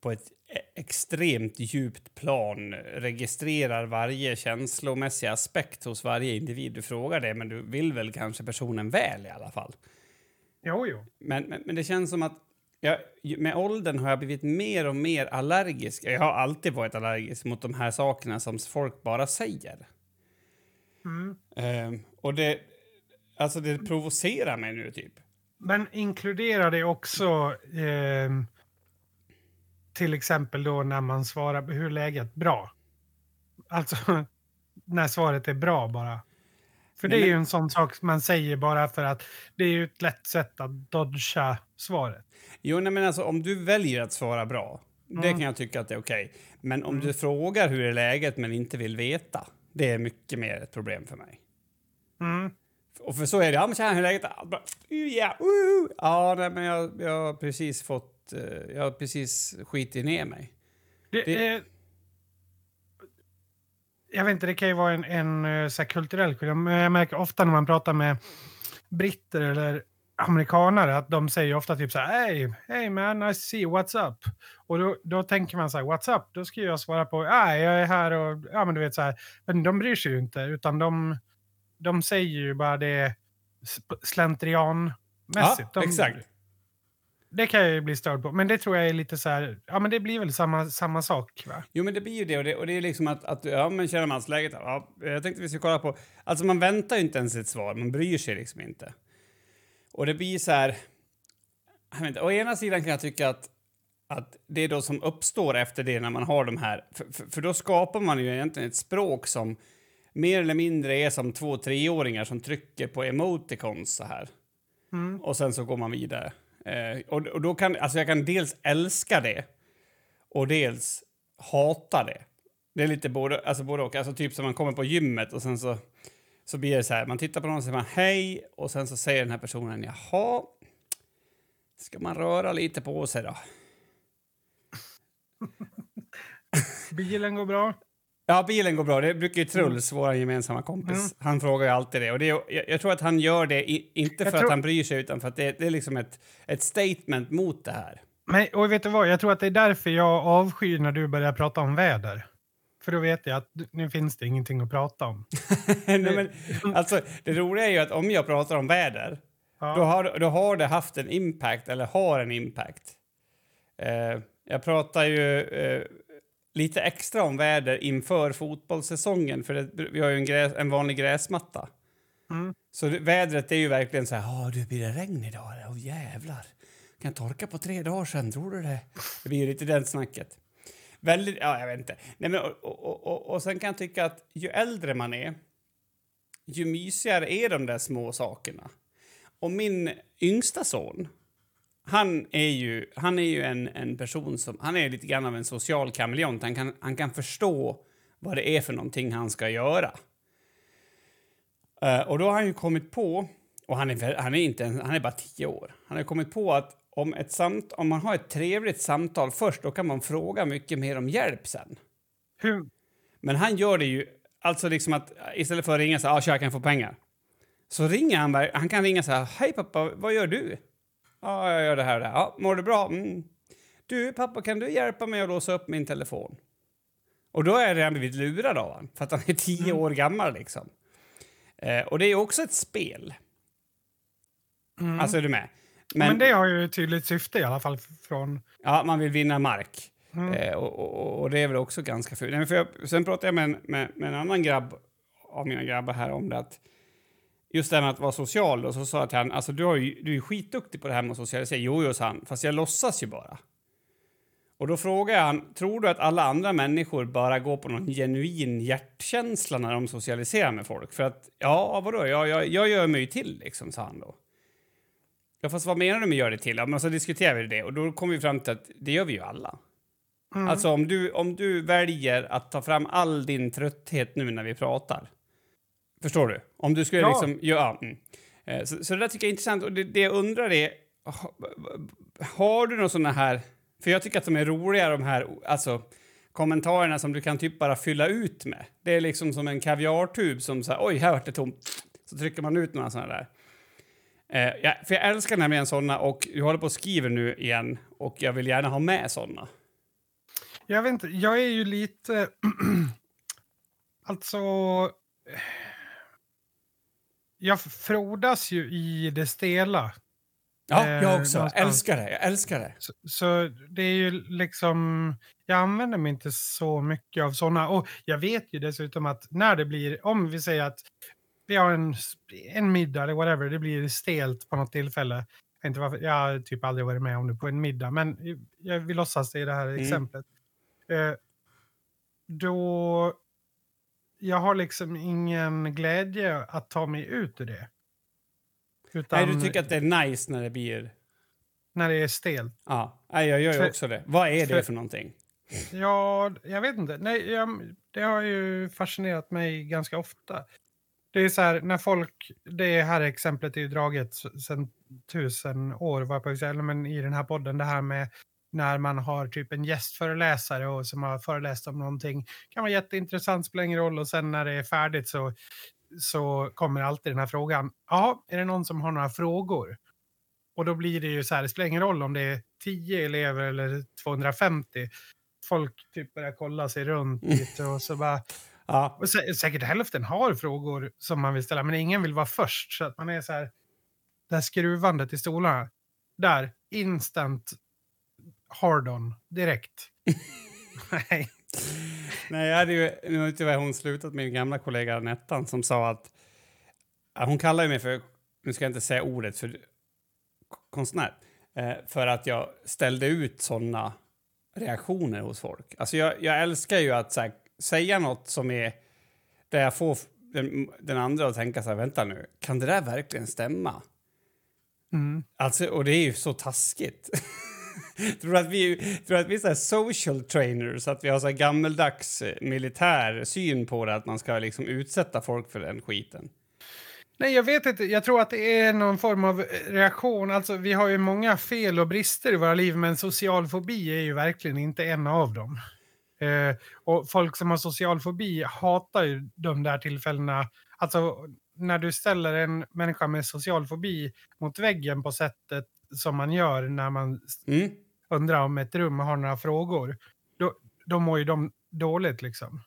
på ett e- extremt djupt plan registrerar varje känslomässig aspekt hos varje individ du frågar det, men du vill väl kanske personen väl i alla fall. Jo, jo. Men, men, men det känns som att jag, med åldern har jag blivit mer och mer allergisk. Jag har alltid varit allergisk mot de här sakerna som folk bara säger. Mm. Ehm, och det, alltså det provocerar mig nu typ. Men inkluderar det också ehm, till exempel då när man svarar hur läget? Bra. Alltså (laughs) när svaret är bra bara. För det är ju en sån sak man säger bara för att det är ju ett lätt sätt att dodga svaret. Jo, nej, men alltså om du väljer att svara bra, det Mm. kan jag tycka att det är okej. Men om du frågar hur är läget men inte vill veta, det är mycket mer ett problem för mig. Mm. Och för så är det, ja men tjena, hur är läget? Ja, uh, ja nej, men jag, jag har precis fått, eh, jag har precis skitit ner mig. Det, Det- är- jag vet inte, det kan ju vara en, en eh, så här kulturell skillnad. Men jag märker ofta när man pratar med britter eller amerikanare att de säger ofta typ så här Hey, hey man, to see what's up? Och då, då tänker man så här, what's up? Då ska jag svara på, nej, jag är här och, ja men du vet så här. Men de bryr sig ju inte, utan de, de säger ju bara det slentrianmässigt. Ja, de, exakt. Det kan jag ju bli störd på, men det tror jag är lite så här, ja men det blir väl samma, samma sak va? Jo, men det blir ju det. Och det, och det är liksom att, att ja, men känner man läget? Ja, jag tänkte vi ska kolla på... Alltså man väntar ju inte ens ett svar, man bryr sig liksom inte. Och det blir så här... Jag vet inte, å ena sidan kan jag tycka att, att det då som uppstår efter det när man har de här... För, för, för då skapar man ju egentligen ett språk som mer eller mindre är som två treåringar som trycker på emoticons så här. Mm. Och sen så går man vidare. Eh, och, och då kan, alltså jag kan dels älska det och dels hata det. Det är lite både, alltså både och. Alltså typ som man kommer på gymmet och sen så, så blir det så här, man tittar på någon och säger man hej och sen så säger den här personen jaha, ska man röra lite på sig då? Bilen går bra. Ja, bilen går bra. Det brukar ju Truls, vår gemensamma kompis, Mm. han frågar ju alltid det. Och det är, jag, jag tror att han gör det i, inte för tror- att han bryr sig utan för att det, det är liksom ett, ett statement mot det här. Men, och vet du vad, jag tror att det är därför jag avskyr när du börjar prata om väder. För då vet jag att nu finns det ingenting att prata om. (laughs) Nej, men, alltså, det roliga är ju att om jag pratar om väder, Ja. då, har, då har det haft en impact, eller har en impact. Eh, jag pratar ju eh, lite extra om väder inför fotbollssäsongen, för det, vi har ju en, gräs, en vanlig gräsmatta. Mm. Så det, vädret är ju verkligen så här, "Ja, du blir det regn idag? Åh oh, jävlar. Kan jag torka på tre dagar sen, tror du det? Det blir ju lite den snacket. Väldigt, ja, jag vet inte. Nej, men, och, och, och, och sen kan jag tycka att ju äldre man är, ju mysigare är de där små sakerna. Och min yngsta son, han är ju, han är ju en, en person som, han är lite grann av en social kameleont. Han kan, han kan förstå vad det är för någonting han ska göra. Eh, och då har han ju kommit på, och han är, han är, inte, han är bara tio år, han har kommit på att om, ett samt, om man har ett trevligt samtal först, då kan man fråga mycket mer om hjälp sen. Hur, Men han gör det ju, alltså liksom att istället för att ringa så här, ah, tja, kan jag få pengar? Så ringer han, han kan ringa så här, hej pappa, vad gör du? Ja, jag gör det här och det här. Ja, mår du bra? Mm. Du pappa, kan du hjälpa mig att låsa upp min telefon? Och då är det han blivit lurad av han, för att han är tio år gammal liksom. Eh, och det är också ett spel. Alltså är du med? men, det har ju ett tydligt syfte i alla fall från... Ja, man vill vinna mark. Mm. Eh, och, och, och, det är väl också ganska fult. sen pratade jag med en, med, med en annan grabb av mina grabbar här om det att just det här med att vara social och så sa jag till han, alltså du, har ju, du är skitduktig på det här med att socialisera. Jo, jo, sa han, fast jag låtsas ju bara. Och då frågar jag han, tror du att alla andra människor bara går på någon genuin hjärtkänsla när de socialiserar med folk? För att, ja, vadå, jag, jag, jag gör mig ju till liksom, sa han då. Ja, fast vad menar du med gör det till? Ja, men så diskuterar vi det och då kommer vi fram till att det gör vi ju alla. Mm. Alltså om du, om du väljer att ta fram all din trötthet nu när vi pratar. Förstår du? Om du skulle ja. liksom... Ja, mm. Eh, så, så det där tycker jag är intressant. Och det, det jag undrar är, ha, har du några såna här... För jag tycker att de är roliga de här, alltså kommentarerna som du kan typ bara fylla ut med. Det är liksom som en kaviartub som säger oj, här vart det tomt. Så trycker man ut några såna där. Eh, ja, för jag älskar nämligen såna och jag håller på att skriva nu igen och jag vill gärna ha med såna. Jag vet inte, jag är ju lite... (clears throat) alltså... Jag frodas ju i det stela. Ja, jag eh, också. Jag älskar det. Jag älskar det. Så, så, det är ju liksom... Jag använder mig inte så mycket av såna. Och jag vet ju dessutom att när det blir... Om vi säger att vi har en, en middag eller whatever, det blir stelt på något tillfälle. Jag, inte varför, jag har typ aldrig varit med om det på en middag, men jag vill låtsas det i det här mm. exemplet. Eh, då... Jag har liksom ingen glädje att ta mig ut ur det. Utan, Nej, du tycker att det är nice när det blir... När det är stelt? Ja, jag gör ju också det. Vad är det för, någonting? Ja, jag vet inte. Nej, jag, det har ju fascinerat mig ganska ofta. Det är så här, när folk, det här exemplet är ju draget sedan tusen år, var på säga, men i den här podden, det här med när man har typ en gästföreläsare och som har föreläst om någonting. kan vara jätteintressant, spelar ingen roll och sen när det är färdigt så, så kommer alltid den här frågan. Ja, är det någon som har några frågor? Och då blir det ju så här, det spelar ingen roll om det är 10 elever eller 250. Folk typ börjar kolla sig runt mm. lite och så bara... (laughs) Ja. Och sä säkert hälften har frågor som man vill ställa, men ingen vill vara först. Så att man är så här, det här skruvandet i stolarna. Där, instant hard-on direkt. (laughs) Nej. Nej, jag hade ju, nu har tyvärr hon slutat, min gamla kollega Nettan, som sa att... Hon kallar mig för, nu ska jag inte säga ordet, för konstnär. Eh, för att jag ställde ut såna reaktioner hos folk. Alltså jag, jag älskar ju att här, säga nåt som är... Där jag får den, den, andra att tänka så här, vänta nu, kan det där verkligen stämma? Mm. Alltså, och det är ju så taskigt. (laughs) (laughs) tror att vi, tror att vi är social trainers, att vi har så gammeldags eh, militär syn på det, att man ska liksom utsätta folk för den skiten? Nej, jag vet inte. Jag tror att det är någon form av reaktion. Alltså, vi har ju många fel och brister i våra liv, men social fobi är ju verkligen inte en av dem. Eh, och folk som har social fobi hatar ju de där tillfällena. Alltså, när du ställer en människa med social fobi mot väggen på sättet som man gör när man mm. Undrar om ett rum har några frågor, då, då mår ju de dåligt liksom.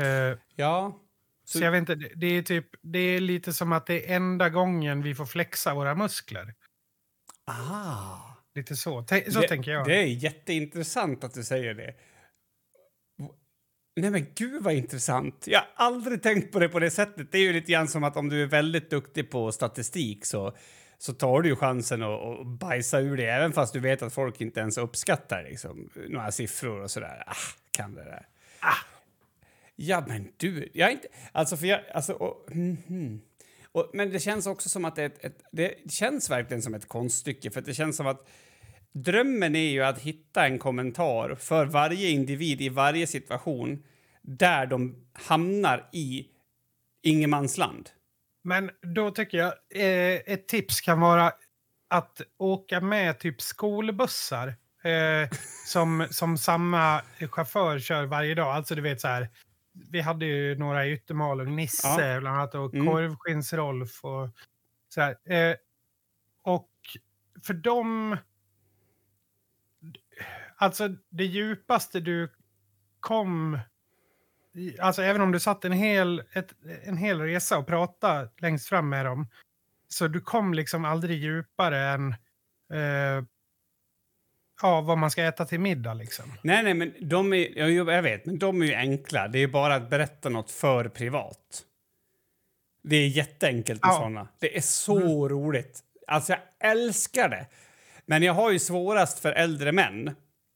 Uh, ja. Så, så jag vet inte, det, det, är typ, det är lite som att det är enda gången vi får flexa våra muskler. Ah. Lite så, T så det, tänker jag. Det är jätteintressant att du säger det. Nej men gud vad intressant. Jag har aldrig tänkt på det på det sättet. Det är ju lite grann som att om du är väldigt duktig på statistik så så tar du ju chansen att, att bajsa ur det även fast du vet att folk inte ens uppskattar liksom, några siffror och sådär. Ah, kan det där. Ah. Ja, men du, jag inte... Alltså, för jag... Alltså, och, mm, mm. Och, men det känns också som att det, ett, ett, det känns verkligen som ett konststycke för det känns som att drömmen är ju att hitta en kommentar för varje individ i varje situation där de hamnar i ingenmansland. Men då tycker jag eh, ett tips kan vara att åka med typ skolbussar eh, (laughs) som, som samma chaufför kör varje dag. Alltså du vet så här, vi hade ju några i Yttermalung, Nisse ja. bland annat och mm. Korvskins-Rolf och så här. Eh, och för dem... Alltså det djupaste du kom alltså även om du satt en hel, ett, en hel resa och pratade längst fram med dem, så du kom liksom aldrig djupare än... Eh, ja, vad man ska äta till middag liksom. Nej, nej, men de är, jag, jag vet, men de är ju enkla. Det är bara att berätta något för privat. Det är jätteenkelt med Ja. såna. Det är så roligt. Alltså, jag älskar det. Men jag har ju svårast för äldre män.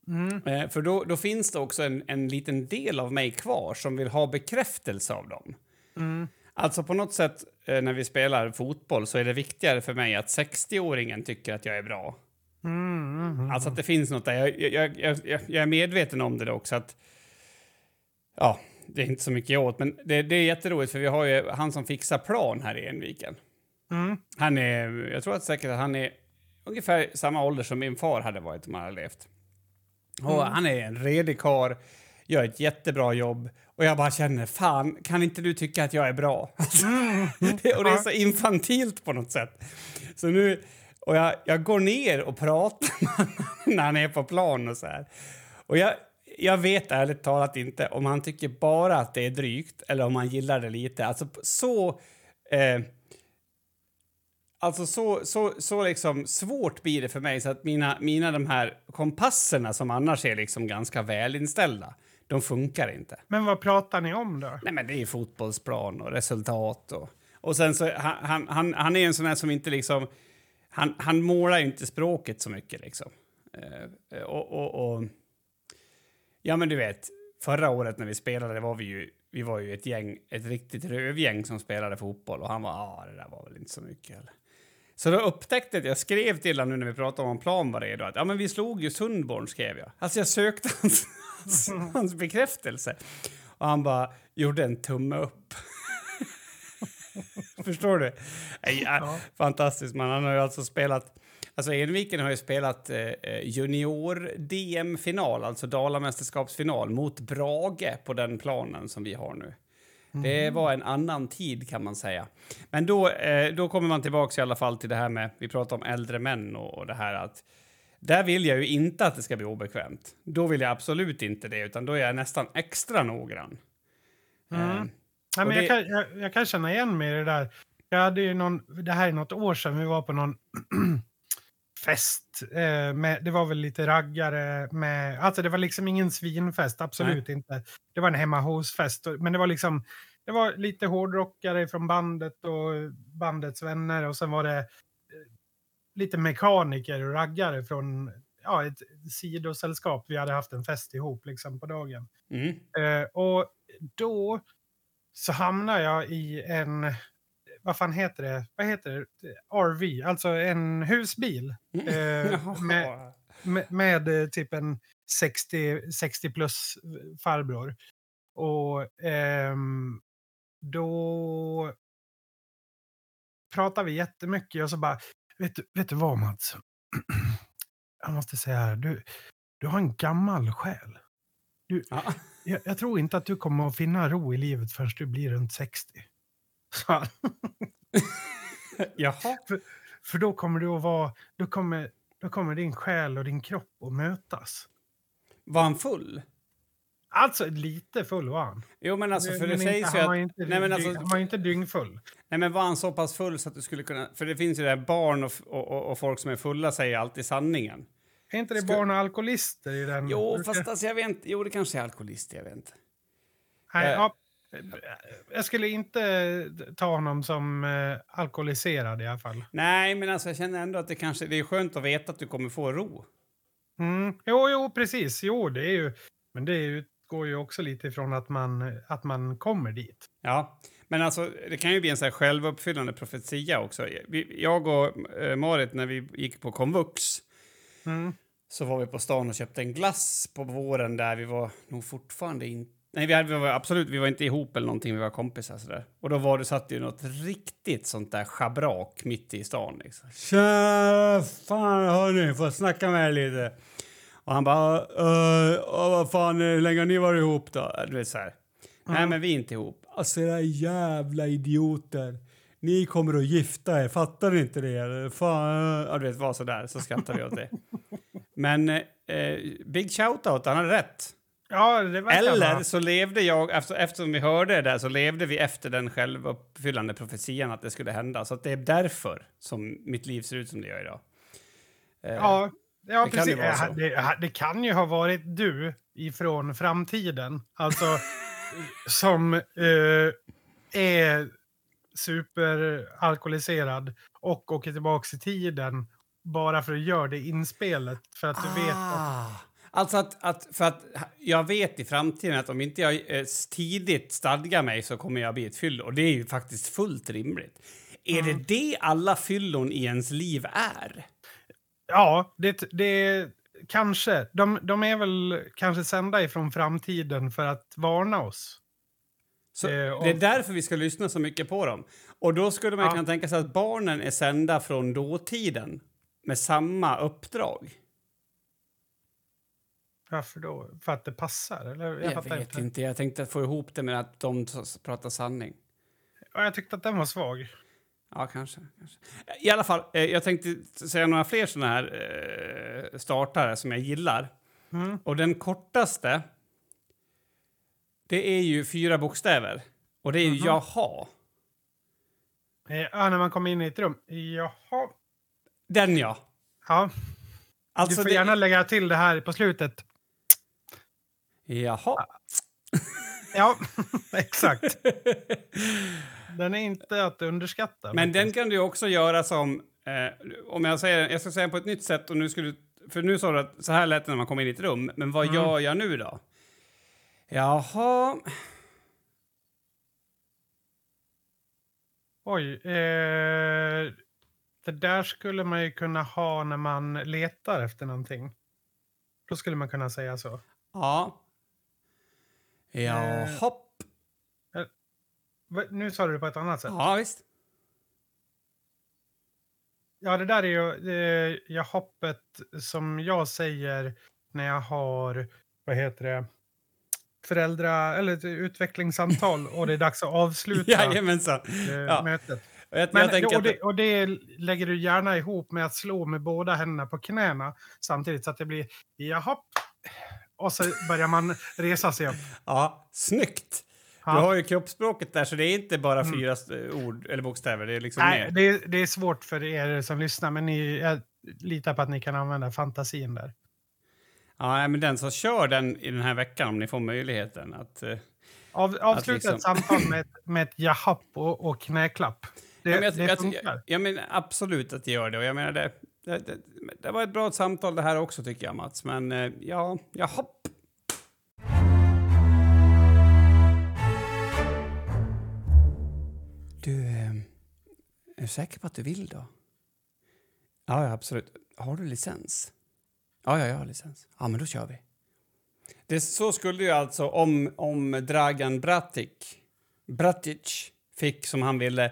Mm. Eh, för då, då finns det också en, en liten del av mig kvar som vill ha bekräftelse av dem. Mm. Alltså på något sätt eh, när vi spelar fotboll så är det viktigare för mig att 60-åringen tycker att jag är bra. Mm. Alltså att det finns något där. Jag, jag, jag, jag, jag är medveten om det också. Att, ja, det är inte så mycket jag åt, men det, det är jätteroligt för vi har ju han som fixar plan här i Enviken. Mm. Han är, jag tror att säkert att han är ungefär samma ålder som min far hade varit om han hade levt. Och Han är en redig karl, gör ett jättebra jobb och jag bara känner, fan, kan inte du tycka att jag är bra? (laughs) Alltså, det, och det är så infantilt på något sätt. Så nu, och jag, jag går ner och pratar (laughs) när han är på plan och så här. Och jag, jag vet ärligt talat inte om han tycker bara att det är drygt eller om han gillar det lite. Alltså så... Eh, Alltså så, så, så liksom svårt blir det för mig så att mina, mina de här kompasserna som annars är liksom ganska välinställda, de funkar inte. Men vad pratar ni om då? Nej men det är fotbollsplan och resultat och... Och sen så, han, han, han, är en sån här som inte liksom... Han, han målar inte språket så mycket liksom. Eh, och, och, och... Ja men du vet, förra året när vi spelade var vi ju... Vi var ju ett gäng, ett riktigt rövgäng som spelade fotboll och han var, ja det där var väl inte så mycket eller. Så då upptäckte jag, jag skrev till honom nu när vi pratade om plan var redo, att ja men vi slog ju Sundborn skrev jag. Alltså jag sökte hans, hans, hans bekräftelse. Och han bara gjorde en tumme upp. (laughs) Förstår du? Ja. Fantastiskt man. Han har ju alltså spelat, alltså Enviken har ju spelat eh, junior-DM-final, alltså Dalamästerskapsfinal mot Brage på den planen som vi har nu. Det var en annan tid kan man säga. Men då, eh, då kommer man tillbaka i alla fall till det här med, vi pratar om äldre män och, och det här att där vill jag ju inte att det ska bli obekvämt. Då vill jag absolut inte det, utan då är jag nästan extra noggrann. Mm. Eh, Och men det- jag, kan, jag, jag kan känna igen mig i det där. Jag hade ju någon, det här är något år sedan, vi var på någon (clears throat) fest. Eh, med, det var väl lite raggare med, alltså det var liksom ingen svinfest, absolut inte. Det var en hemma hos-fest, men det var liksom, det var lite hårdrockare från bandet och bandets vänner och sen var det eh, lite mekaniker och raggare från ja, ett sidosällskap. Vi hade haft en fest ihop liksom på dagen. mm. Eh, och då så hamnar jag i en, vad fan heter det? Vad heter det? RV, alltså en husbil. Eh, (laughs) Jaha. med, med, med eh, typ en 60, 60 plus farbror. Och ehm, då pratar vi jättemycket och så bara, vet du, vet du vad Mats? (clears throat) Jag måste säga här, du, du har en gammal själ. Ja. Jag, jag tror inte att du kommer att finna ro i livet förrän du blir runt 60. Han. Jaha. För då kommer du att vara, då kommer, då kommer din själ och din kropp att mötas. Var han full? Alltså lite full var han. Jo, men alltså, för Men det inte- sägs ju han var att... inte, Nej, men alltså, han var inte dyngfull. nej, men var han så pass full så att du skulle kunna... För det finns ju det här barn och, och, och, folk som är fulla säger alltid sanningen. Är inte det Ska- barn och alkoholister i den? Jo, Brukar- fast alltså, jag vet inte. Jo, det kanske är alkoholist, jag vet inte. Nej, eh. ja, jag skulle inte ta honom som eh, alkoholiserad i alla fall. Nej, men alltså jag känner ändå att det kanske... Det är skönt att veta att du kommer få ro. Mm. Jo, jo, precis. Jo, det är ju... Men det är ju, också lite ifrån att man, att man kommer dit. Ja, men alltså det kan ju bli en så här självuppfyllande profetia också. Jag och eh, Marit, när vi gick på komvux Mm. så var vi på stan och köpte en glass på våren där vi var nog fortfarande inte... Nej, vi, hade, vi var absolut, vi var inte ihop eller någonting, vi var kompisar sådär. Och då var det, satt ju något riktigt sånt där schabrak mitt i stan liksom. Tja, fan hörni, får jag snacka med er lite? Och han bara, uh, vad fan, hur länge har ni varit ihop då? Du vet så här. Nej, men vi är inte ihop. Alltså era jävla idioter. Ni kommer att gifta er, fattar ni inte det? Fan, ja, du vet, var så där, så skrattar vi åt det. Men eh, big shout-out, han hade rätt. Ja, det Eller så levde jag, efter, eftersom vi hörde det där, så levde vi efter den självuppfyllande profetian att det skulle hända. Så det är därför som mitt liv ser ut som det gör idag. Eh, Ja, Ja, Det kan precis. ju vara så. Ja, Det, det kan ju ha varit du ifrån framtiden. Alltså, (laughs) som eh, är superalkoholiserad och åker tillbaka i tiden bara för att göra det inspelet. För att du vet att... Alltså att, att, för att jag vet i framtiden att om inte jag eh, tidigt stadgar mig så kommer jag bli ett fyllo. Och det är ju faktiskt fullt rimligt. Är Mm. det det alla fyllon i ens liv är? Ja, det, det kanske. De, de är väl kanske sända ifrån framtiden för att varna oss. Så Eh, och- Det är därför vi ska lyssna så mycket på dem. Och då skulle man Ja. kunna tänka sig att barnen är sända från dåtiden med samma uppdrag. Varför då? För att det passar? Eller? Jag, Jag, vet inte. inte. Jag tänkte få ihop det med att de pratar sanning. Ja, jag tyckte att den var svag. Ja, kanske. kanske. I alla fall, eh, jag tänkte säga några fler såna här eh, startare som jag gillar. Mm. Och den kortaste, det är ju fyra bokstäver. Och det är ju Mhm. jaha. Eh, Ja, när man kommer in i ett rum. Jaha. Den ja. Ja, Alltså du får det- gärna lägga till det här på slutet. Jaha. (laughs) Ja, (laughs) exakt. Den är inte att underskatta. Men den kan du också göra som... Eh, om jag, säger, jag ska säga på ett nytt sätt. Och nu skulle, för nu sa du att så här lät det när man kom in i ett rum. Men vad Mm. gör jag nu då? Jaha... Oj. Eh, det där skulle man ju kunna ha när man letar efter någonting. Då skulle man kunna säga så. Ja. Eh. Jaha. Va, nu sa du det på ett annat sätt. Ja, visst. Ja, det där är ju eh, jag hoppet som jag säger när jag har, vad heter det, föräldra eller utvecklingssamtal och det är dags att avsluta (laughs) Jajamensan. eh, Ja. mötet. Och jag, Men, jag tänker och, det, och det lägger du gärna ihop med att slå med båda händerna på knäna samtidigt så att det blir jaha. Och så börjar man resa sig upp. ja, snyggt! Du har ju kroppsspråket där, så det är inte bara Mm. fyra ord eller bokstäver. Det är liksom Nej, det, är- det är svårt för er som lyssnar, men ni, jag litar på att ni kan använda fantasin där. Ja, men den som kör den i den här veckan, om ni får möjligheten att... eh, Av, avsluta liksom- ett samtal med, med ett jahapp och, och knäklapp. Det, Ja, men jag, det jag, funkar. jag, jag menar absolut att det gör det. Och jag menar det, det, det, det var ett bra samtal det här också tycker jag Mats. Men eh, ja, jaha. Du, eh, är du säker på att du vill då? Ja, ja, absolut. Har du licens? Ja, ja, jag har licens. Ja, men då kör vi. Det, så skulle ju alltså om, om Dragan Bratic, Bratic fick som han ville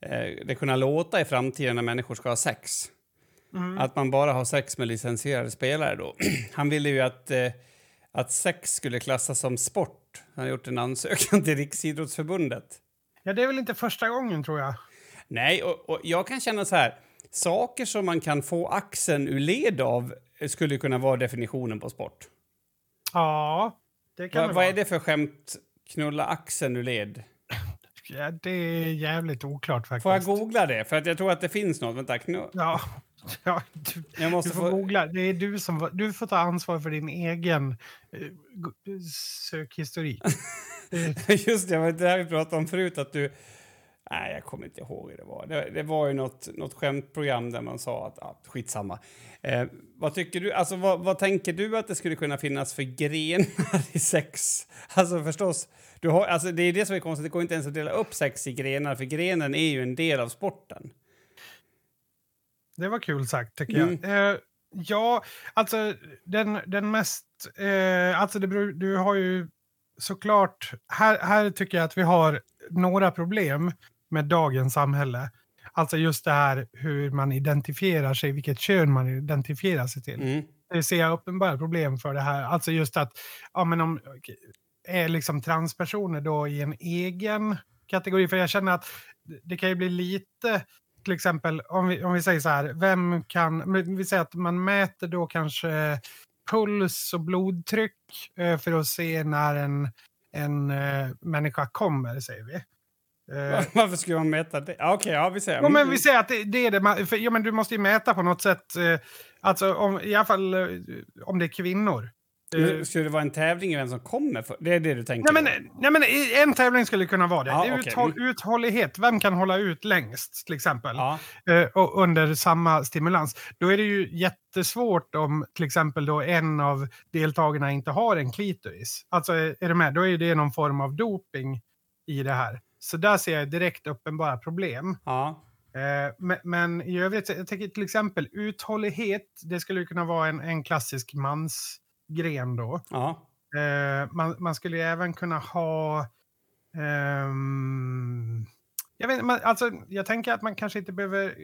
eh, det kunna låta i framtiden när människor ska ha sex. Mm. Att man bara har sex med licensierade spelare då. (clears throat) Han ville ju att, eh, att sex skulle klassas som sport. Han har gjort en ansökan till Riksidrottsförbundet. Ja, det är väl inte första gången tror jag. Nej, och, och jag kan känna så här. Saker som man kan få axeln ur led av skulle kunna vara definitionen på sport. Ja, det kan Va, det vad är det för skämt? Knulla axeln ur led? Ja, det är jävligt oklart faktiskt. Får jag googla det? För att jag tror att det finns något. Vänta, knu... Ja, (laughs) ja du, Jag du måste får få... googla. Det är du som du får ta ansvar för din egen eh, sökhistorik. (laughs) Just det, det var det här vi pratade om förut. Att du... Nej, jag kommer inte ihåg hur det var. Det, det var ju något, något skämtprogram där man sa att... Ja, skitsamma. Eh, vad tycker du? Alltså, vad, vad tänker du att det skulle kunna finnas för grenar i sex? Alltså förstås, du har, alltså, det är det som är konstigt. Det går inte ens att dela upp sex i grenar, för grenen är ju en del av sporten. Det var kul sagt tycker Mm. jag. Eh, ja, alltså den, den mest... Eh, alltså det beror, du har ju såklart... Här, här tycker jag att vi har några problem med dagens samhälle. Alltså just det här hur man identifierar sig, vilket kön man identifierar sig till. Mm. Det ser jag uppenbara problem för det här. Alltså just att, ja men om, är liksom transpersoner då i en egen kategori? För jag känner att det kan ju bli lite, till exempel om vi, om vi säger så här, vem kan, vi säger att man mäter då kanske puls och blodtryck eh, för att se när en, en eh, människa kommer, säger vi. Eh, (laughs) Varför skulle man mäta det? Ja, Okej, ja, vi säger. Ja, men vi säger att det, det är det. man- För, ja, men du måste ju mäta på något sätt. Eh, alltså om, i alla fall om det är kvinnor. Eh, Men Skulle det vara en tävling i vem som kommer? För? Det är det du tänker? Nej men, nej, men en tävling skulle kunna vara det. Ja, det uthåll, uthållighet. Vem kan hålla ut längst till exempel? Ja, Eh, och under samma stimulans. Då är det ju jättesvårt om till exempel då en av deltagarna inte har en klitoris. Alltså är, är du med? Då är det någon form av doping i det här. Så där ser jag direkt uppenbara problem. ja. Eh, men, men i övrigt, jag tänker till exempel uthållighet. Det skulle kunna vara en, en klassisk mansgren då. ja. Eh, man, man skulle ju även kunna ha... ehm, jag, vet, man, alltså, jag tänker att man kanske inte behöver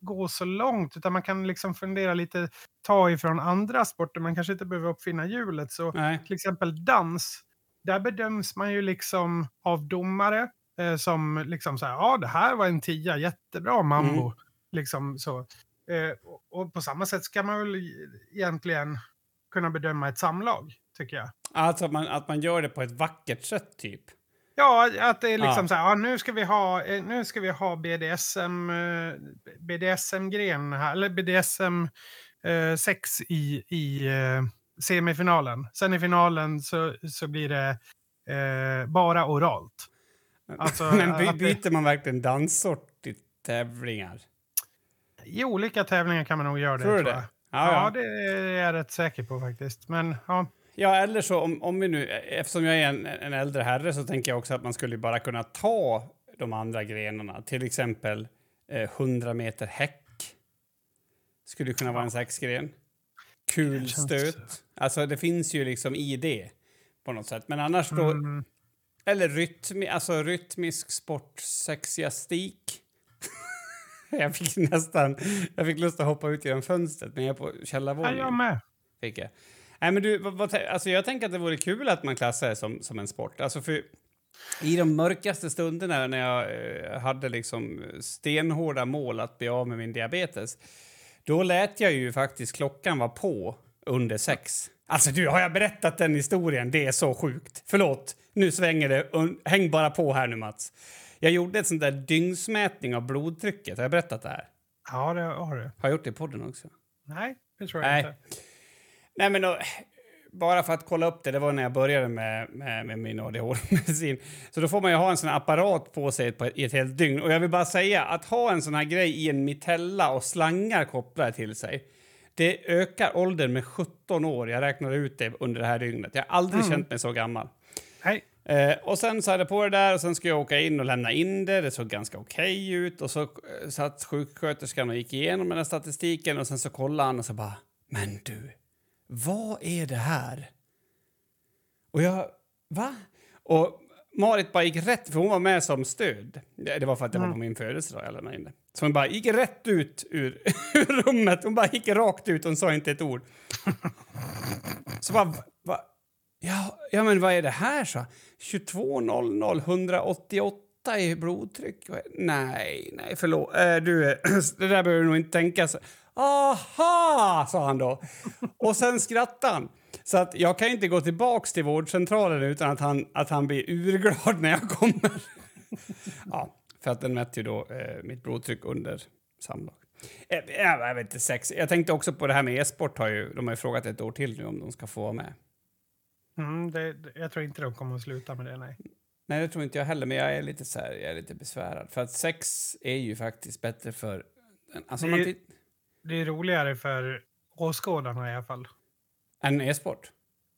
gå så långt, utan man kan liksom fundera lite, ta ifrån andra sporter. Man kanske inte behöver uppfinna hjulet. Så Nej. till exempel dans, där bedöms man ju liksom av domare eh, som liksom så här, ja det här var en tia, jättebra mambo. Mm. Liksom så. Eh, och, och på samma sätt ska man väl egentligen kunna bedöma ett samlag, tycker jag. Alltså att man, att man gör det på ett vackert sätt, typ. Ja, att det är liksom Ja. så här, ja, nu ska vi ha, eh, nu ska vi ha BDSM, eh, BDSM-gren här, eller BDSM eh, sex i, i eh, semifinalen. Sen i finalen så, så blir det eh, bara oralt. Alltså, (laughs) Men by, byter man verkligen danssort i tävlingar? I olika tävlingar kan man nog göra det. Tror du tror det? Ja, Ja, ja. det är jag rätt säker på faktiskt. Men ja, Ja, eller så om, om vi nu, eftersom jag är en, en äldre herre så tänker jag också att man skulle bara kunna ta de andra grenarna. Till exempel eh, 100 meter häck. Skulle kunna vara en sexgren. Kulstöt. Alltså det finns ju liksom i det på något sätt. Men annars då, mm, eller rytmi, alltså rytmisk sport, sexjastik. (laughs) jag fick nästan, jag fick lust att hoppa ut genom fönstret men jag är på ja, källarvåningen. jag med. Fick jag. Nej, men du, vad, vad, alltså jag tänker att det vore kul att man klassar det som, som en sport. Alltså för I de mörkaste stunderna när jag eh, hade liksom stenhårda mål att bli av med min diabetes då lät jag ju faktiskt klockan vara på under sex. Alltså du, har jag berättat den historien? Det är så sjukt. Förlåt, nu svänger det. Häng bara på här nu Mats. Jag gjorde ett sånt där dygnsmätning av blodtrycket. Har jag berättat det här? Ja, det har du. Har jag gjort det i podden också? Nej, det tror jag Nej. inte. Nej, men då, bara för att kolla upp det, det var när jag började med, med, med min ADHD-medicin. Så då får man ju ha en sån apparat på sig på ett, i ett helt dygn. Och jag vill bara säga att ha en sån här grej i en mitella och slangar kopplade till sig. Det ökar åldern med 17 år. Jag räknar ut det under det här dygnet. Jag har aldrig Mm. känt mig så gammal. Nej. Eh, och sen så hade jag på det där och sen skulle jag åka in och lämna in det. Det såg ganska okej ut och så eh, satt sjuksköterskan och gick igenom den här statistiken och sen så kollade han och så bara, men du, vad är det här? Och jag, va? Och Marit bara gick rätt, för hon var med som stöd. Det var för att det var på min födelsedag jag lämnade in det. Så hon bara gick rätt ut ur, (laughs) ur rummet. Hon bara gick rakt ut, hon sa inte ett ord. (laughs) Så bara, va? Ja, ja, men vad är det här så? 22.00, 188 i blodtryck. Nej, nej, förlåt. Äh, du, (clears throat) det där behöver du nog inte tänka så. Aha, sa han då. Och sen skrattade han. Så att jag kan inte gå tillbaka till vårdcentralen utan att han, att han blir urglad när jag kommer. (laughs) ja, för att den mätte ju då eh, mitt blodtryck under samlag. Eh, jag, jag vet inte, sex. Jag tänkte också på det här med e-sport. Har ju, de har ju frågat ett år till nu om de ska få vara med. Mm, det, det- jag tror inte de kommer att sluta med det, nej. Nej, det tror inte jag heller, men jag är lite så här, jag är lite besvärad. För att sex är ju faktiskt bättre för... Alltså, Det- man tit- Det är roligare för åskådarna i alla fall. än e-sport.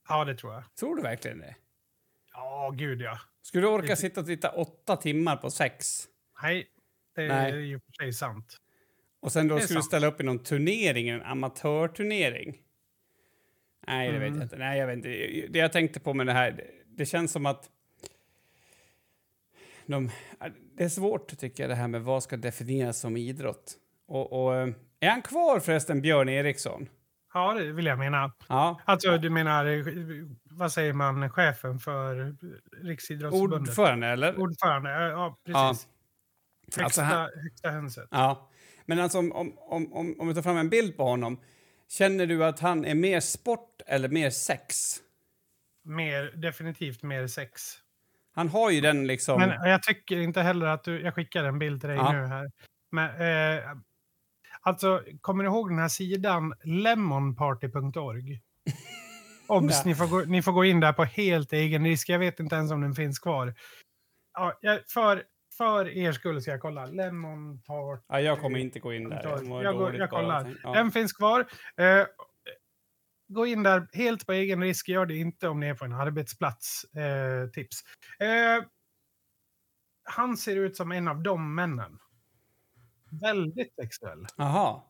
Ja, det tror jag. Tror du verkligen det? Ja, gud ja. Skulle du orka sitta och titta åtta timmar på sex? Nej, det Nej. är ju för sig sant. Och sen då Det är skulle du sant. ställa upp i någon turnering, en amatörturnering? Nej, det vet Mm. jag inte. Nej, jag vet inte. Det jag tänkte på med det här, det, känns som att... De, det är svårt, tycker jag, det här med vad ska definieras som idrott. Och, och, eh, är han kvar förresten, Björn Eriksson? Ja, det vill jag mena. Ja. Alltså, du menar, eh, vad säger man, chefen för Riksidrottsförbundet? Ordförande, eller? Ordförande, ja, ja Ja. precis. Högsta, Alltså, han- högsta hönset. Ja. Men alltså, om, om, om, om vi tar fram en bild på honom, känner du att han är mer sport eller mer sex? Mer, definitivt mer sex. Han har ju den liksom... Men jag tycker inte heller att du... Jag skickar en bild till dig Ja. nu här. Men, eh, alltså, kommer du ihåg den här sidan lemonparty.org? (laughs) Obs, ni, får gå, ni får gå in där på helt egen risk. Jag vet inte ens om den finns kvar. Ja, för, för er skull ska jag kolla. Lemonparty. Ja, jag kommer inte gå in där. Jag, går, jag kollar. Ja. Den finns kvar. Eh, gå in där helt på egen risk. Gör det inte om ni är på en arbetsplats. Eh, tips. Eh, han ser ut som en av de männen. Väldigt sexuell. Jaha.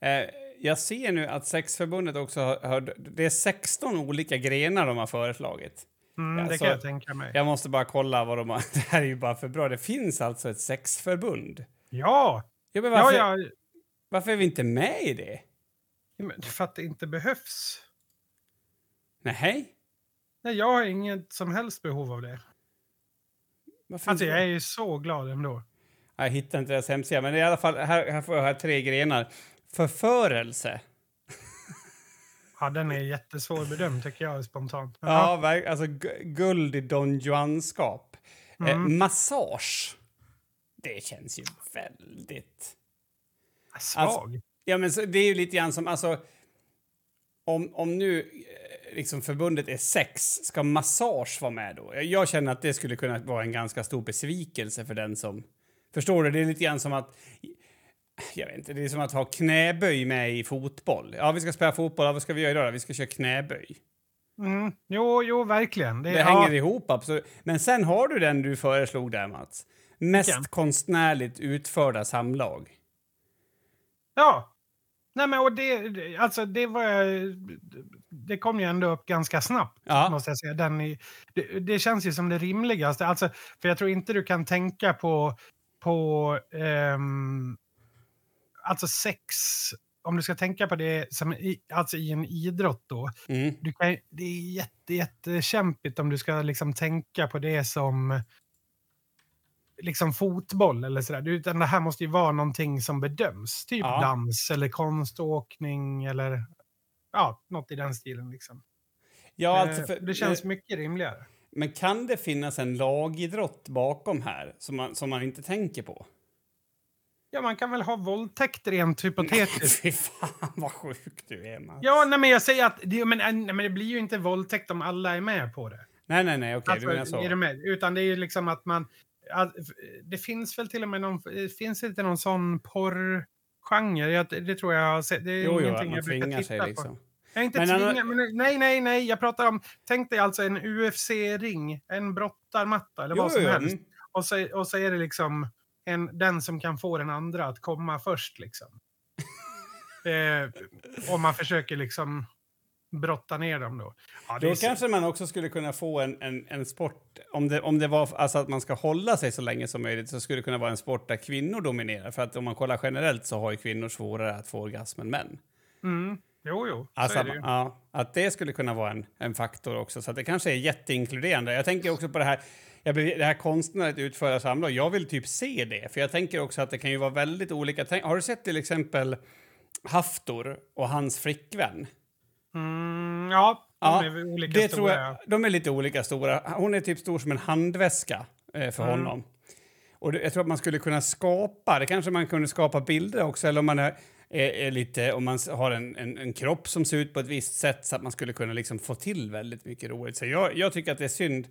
Eh, jag ser nu att sexförbundet också har, har... Det är 16 olika grenar de har föreslagit. Mm, Ja, det så- kan jag tänka mig. Jag måste bara kolla vad de har... (laughs) Det här är ju bara för bra. Det finns alltså ett sexförbund. Ja! Ja, men Ja, varför, ja. varför är vi inte med i det? Men För att det inte behövs. Nej. Nej, jag har inget som helst behov av det. Varför Alltså, jag är ju så glad ändå. Jag hittar inte deras hemsida, men i alla fall, här, här får jag här tre grenar. Förförelse. Ja, den är jättesvår bedömd tycker jag spontant. Ja, verk- alltså gu- guld i Don Juan-skap. Eh, Mm. massage. Det känns ju väldigt... Svag. Ja, men så, det är ju lite grann som... Alltså, om, om nu eh, liksom förbundet är sex, ska massage vara med då? Jag- Jag känner att det skulle kunna vara en ganska stor besvikelse för den som... Förstår du? Det är lite grann som att... Jag vet inte, det är som att ha knäböj med i fotboll. Ja, vi ska spela fotboll. Ja, vad ska vi göra idag? då? Vi ska köra knäböj. Mm. Jo, jo, verkligen. Det, Det ja. hänger ihop absolut. Men sen har du den du föreslog där, Mats. Mest Vilken? konstnärligt utförda samlag. Ja. Nej, men och det, alltså det var Det kom ju ändå upp ganska snabbt, Ja. måste jag säga. Den i, det, det känns ju som det rimligaste. Alltså, för jag tror inte du kan tänka på, på ehm, alltså sex, om du ska tänka på det som i, alltså i en idrott då. Mm. Du kan, det är jätte, jättekämpigt om du ska liksom tänka på det som liksom fotboll eller sådär. Utan det här måste ju vara någonting som bedöms. Typ Ja. dans eller konståkning eller ja, något i den stilen. Liksom. Ja, Eh, alltså för, det känns mycket rimligare. Men kan det finnas en lagidrott bakom här som man, som man inte tänker på? Ja, man kan väl ha våldtäkt rent hypotetiskt. (laughs) Fy fan vad sjuk du är, Mats. ja, nej, men jag säger att det, men, nej, men det blir ju inte våldtäkt om alla är med på det. Nej, nej, nej, okej, Alltså, du menar så. är med? Utan det är ju liksom att man... Att, det finns väl till och med någon... Det finns inte någon sån porrgenre. Jag, det tror jag har sett. Det är Jo, jo, att man tvingar titta sig på. liksom. Jag är inte Men tvinga, men nej, nej, nej. Jag pratar om... Tänk dig alltså en UFC-ring. En brottarmatta eller Jo, vad som jo, helst. mm. Och, så, och så är det liksom en, den som kan få den andra att komma först liksom. (laughs) eh, om man försöker liksom brotta ner dem då. Ja, Då så- kanske man också skulle kunna få en, en, en sport, om det, om det var alltså att man ska hålla sig så länge som möjligt, så skulle det kunna vara en sport där kvinnor dominerar. För att om man kollar generellt så har ju kvinnor svårare att få orgasm än män. Mm. Jo, jo. Så Alltså, det ja, att det skulle kunna vara en, en faktor också. Så det kanske är jätteinkluderande. Jag tänker också på det här, jag det här konstnärligt utföra samlag. Jag vill typ se det, för jag tänker också att det kan ju vara väldigt olika. Tänk, har du sett till exempel Haftor och hans flickvän? Mm, ja, de Ja, är olika Det stora. tror jag, de är lite olika stora. Hon är typ stor som en handväska eh, för Mm. honom. Och det, jag tror att man skulle kunna skapa, det kanske man kunde skapa bilder också, eller om man är, är, är lite, om man har en, en, en kropp som ser ut på ett visst sätt så att man skulle kunna liksom få till väldigt mycket roligt. Så jag, jag tycker att det är synd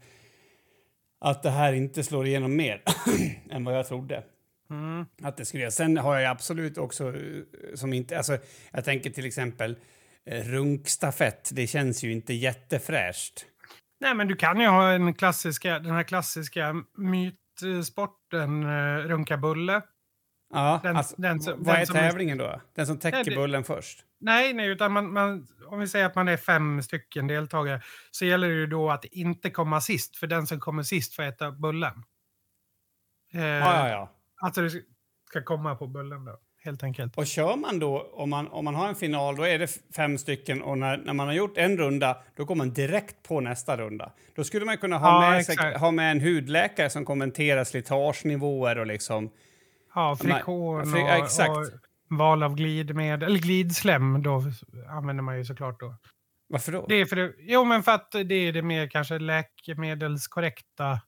att det här inte slår igenom mer (clears throat) än vad jag trodde. Mm. Att det skulle göra. Sen har jag absolut också eh, som inte, alltså jag tänker till exempel eh, runkstafett, det känns ju inte jättefräscht. Nej, men du kan ju ha en klassiska, den här klassiska mytsporten uh, runka bulle. Ja, Den- alltså, den vad den är som är- tävlingen då? Den som täcker Nej, det- bullen först? Nej, nej, utan man, man, om vi säger att man är fem stycken deltagare så gäller det ju då att inte komma sist, för den som kommer sist får äta bullen. Eh, Ja, ja, ja. Alltså du ska komma på bullen då, helt enkelt. Och kör man då, om man, om man har en final, då är det fem stycken och när, när man har gjort en runda, då går man direkt på nästa runda. Då skulle man kunna ha, Ja, med, sig, ha med en hudläkare som kommenterar slitagenivåer och liksom... Ja, men- friktion fri- och, exakt. och val av glidmedel, eller glidslem då använder man ju såklart då. Varför då? Det är för det, jo, men för att det är det mer kanske läkemedelskorrekta.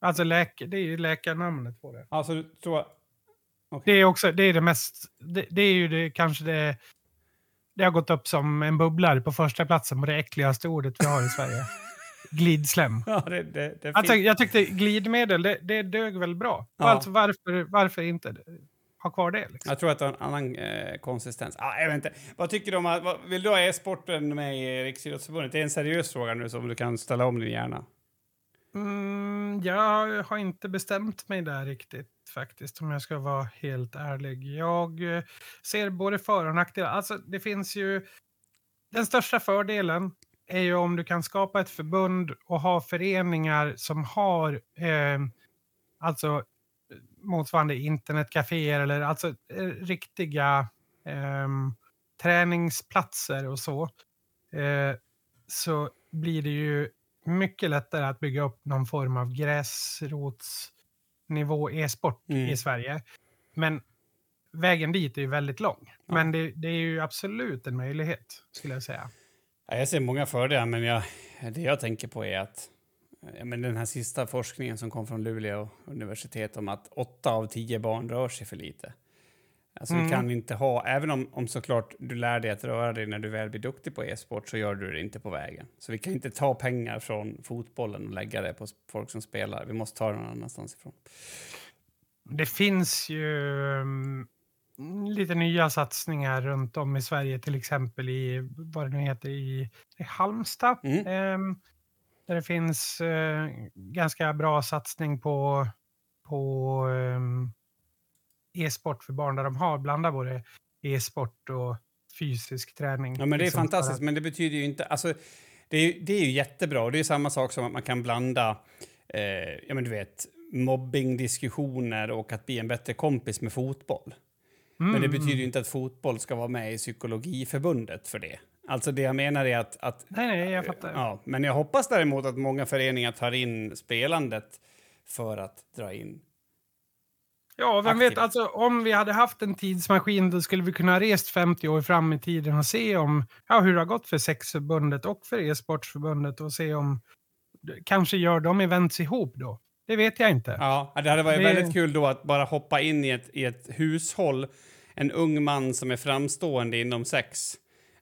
Alltså läke, det är ju läkarnamnet på det. Alltså, du tror... Det är också det är det mest. Det, det är ju det kanske det. Det har gått upp som en bubblare på första platsen på det äckligaste ordet vi har i Sverige. (laughs) Glidslem. Ja, det, det, det Alltså, jag tyckte glidmedel, det, det dög väl bra. Ja. Alltså, varför, varför inte ha kvar det? Liksom? Jag tror att det har en annan eh, konsistens. Ah, jag vet inte. Vad tycker du om att, vad, Vill du ha e-sporten med i Riksidrottsförbundet? Det är en seriös fråga nu som du kan ställa om din hjärna. Mm, jag har inte bestämt mig där riktigt faktiskt, om jag ska vara helt ärlig. Jag eh, ser både för och nackdelar. Alltså, det finns ju... Den största fördelen är ju om du kan skapa ett förbund och ha föreningar som har eh, alltså motsvarande internetcaféer eller alltså eh, riktiga ehm, träningsplatser och så. Eh, så blir det ju mycket lättare att bygga upp någon form av gräsrotsnivå e-sport Mm. i Sverige. Men vägen dit är ju väldigt lång. Ja. Men det, det är ju absolut en möjlighet, skulle jag säga. Ja, jag ser många fördelar, men jag, det jag tänker på är att ja, men den här sista forskningen som kom från Luleå universitet om att åtta av tio barn rör sig för lite. Alltså Mm. du kan inte ha, även om, om såklart du lär dig att röra dig när du väl blir duktig på e-sport så gör du det inte på vägen. Så vi kan inte ta pengar från fotbollen och lägga det på folk som spelar. Vi måste ta det någon annanstans ifrån. Det finns ju mm, lite nya satsningar runt om i Sverige, till exempel i vad det nu heter, i, i Halmstad. Mm. Ehm, där det finns eh, ganska bra satsning på, på ehm, e-sport för barn, där de har blandat både e-sport och fysisk träning. Ja, men det är liksom, fantastiskt, men det betyder ju inte... Alltså, det, är, ju- det är ju jättebra. och Det är samma sak som att man kan blanda eh, ja, men du vet, mobbingdiskussioner och att bli en bättre kompis med fotboll. Men det Mm, betyder ju inte att fotboll ska vara med i psykologiförbundet för det. Alltså det jag menar är att... att Nej, nej, jag fattar. ja, men jag hoppas däremot att många föreningar tar in spelandet för att dra in... Ja, vem aktivt. vet, alltså om vi hade haft en tidsmaskin då skulle vi kunna ha rest 50 år fram i tiden och se om, ja, hur det har gått för sexförbundet och för e-sportsförbundet och se om, kanske gör de events ihop då. Det vet jag inte. Ja, det hade varit Det- väldigt kul då att bara hoppa in i ett, i ett hushåll, en ung man som är framstående inom sex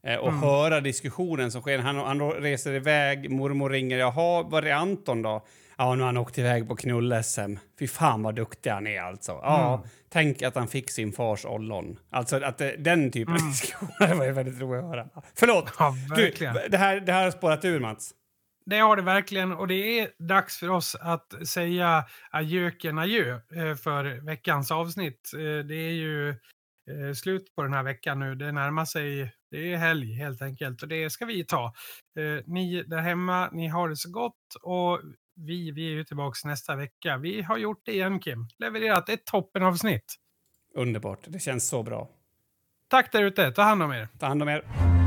och Mm. höra diskussionen som sker. Han, han reser iväg, mormor ringer. Jaha, var är Anton då? Ja, nu har han åkt iväg på knull-SM. Fy fan vad duktig han är alltså. Ja, Mm. tänk att han fick sin fars ollon. Alltså att det, den typen av Mm. diskussioner (laughs) var ju väldigt roligt att höra. Förlåt! Ja, Du, det här, det här har spårat ur, Mats. Det har det verkligen och det är dags för oss att säga adjöken adjö eh, för veckans avsnitt. Eh, Det är ju eh, slut på den här veckan nu. Det närmar sig, det är helg helt enkelt och det ska vi ta. Eh, Ni där hemma, ni har det så gott och vi, vi är ju tillbaka nästa vecka. Vi har gjort det igen Kim, levererat ett toppenavsnitt. Underbart. Det känns så bra. Tack där ute, ta hand om er. Ta hand om er.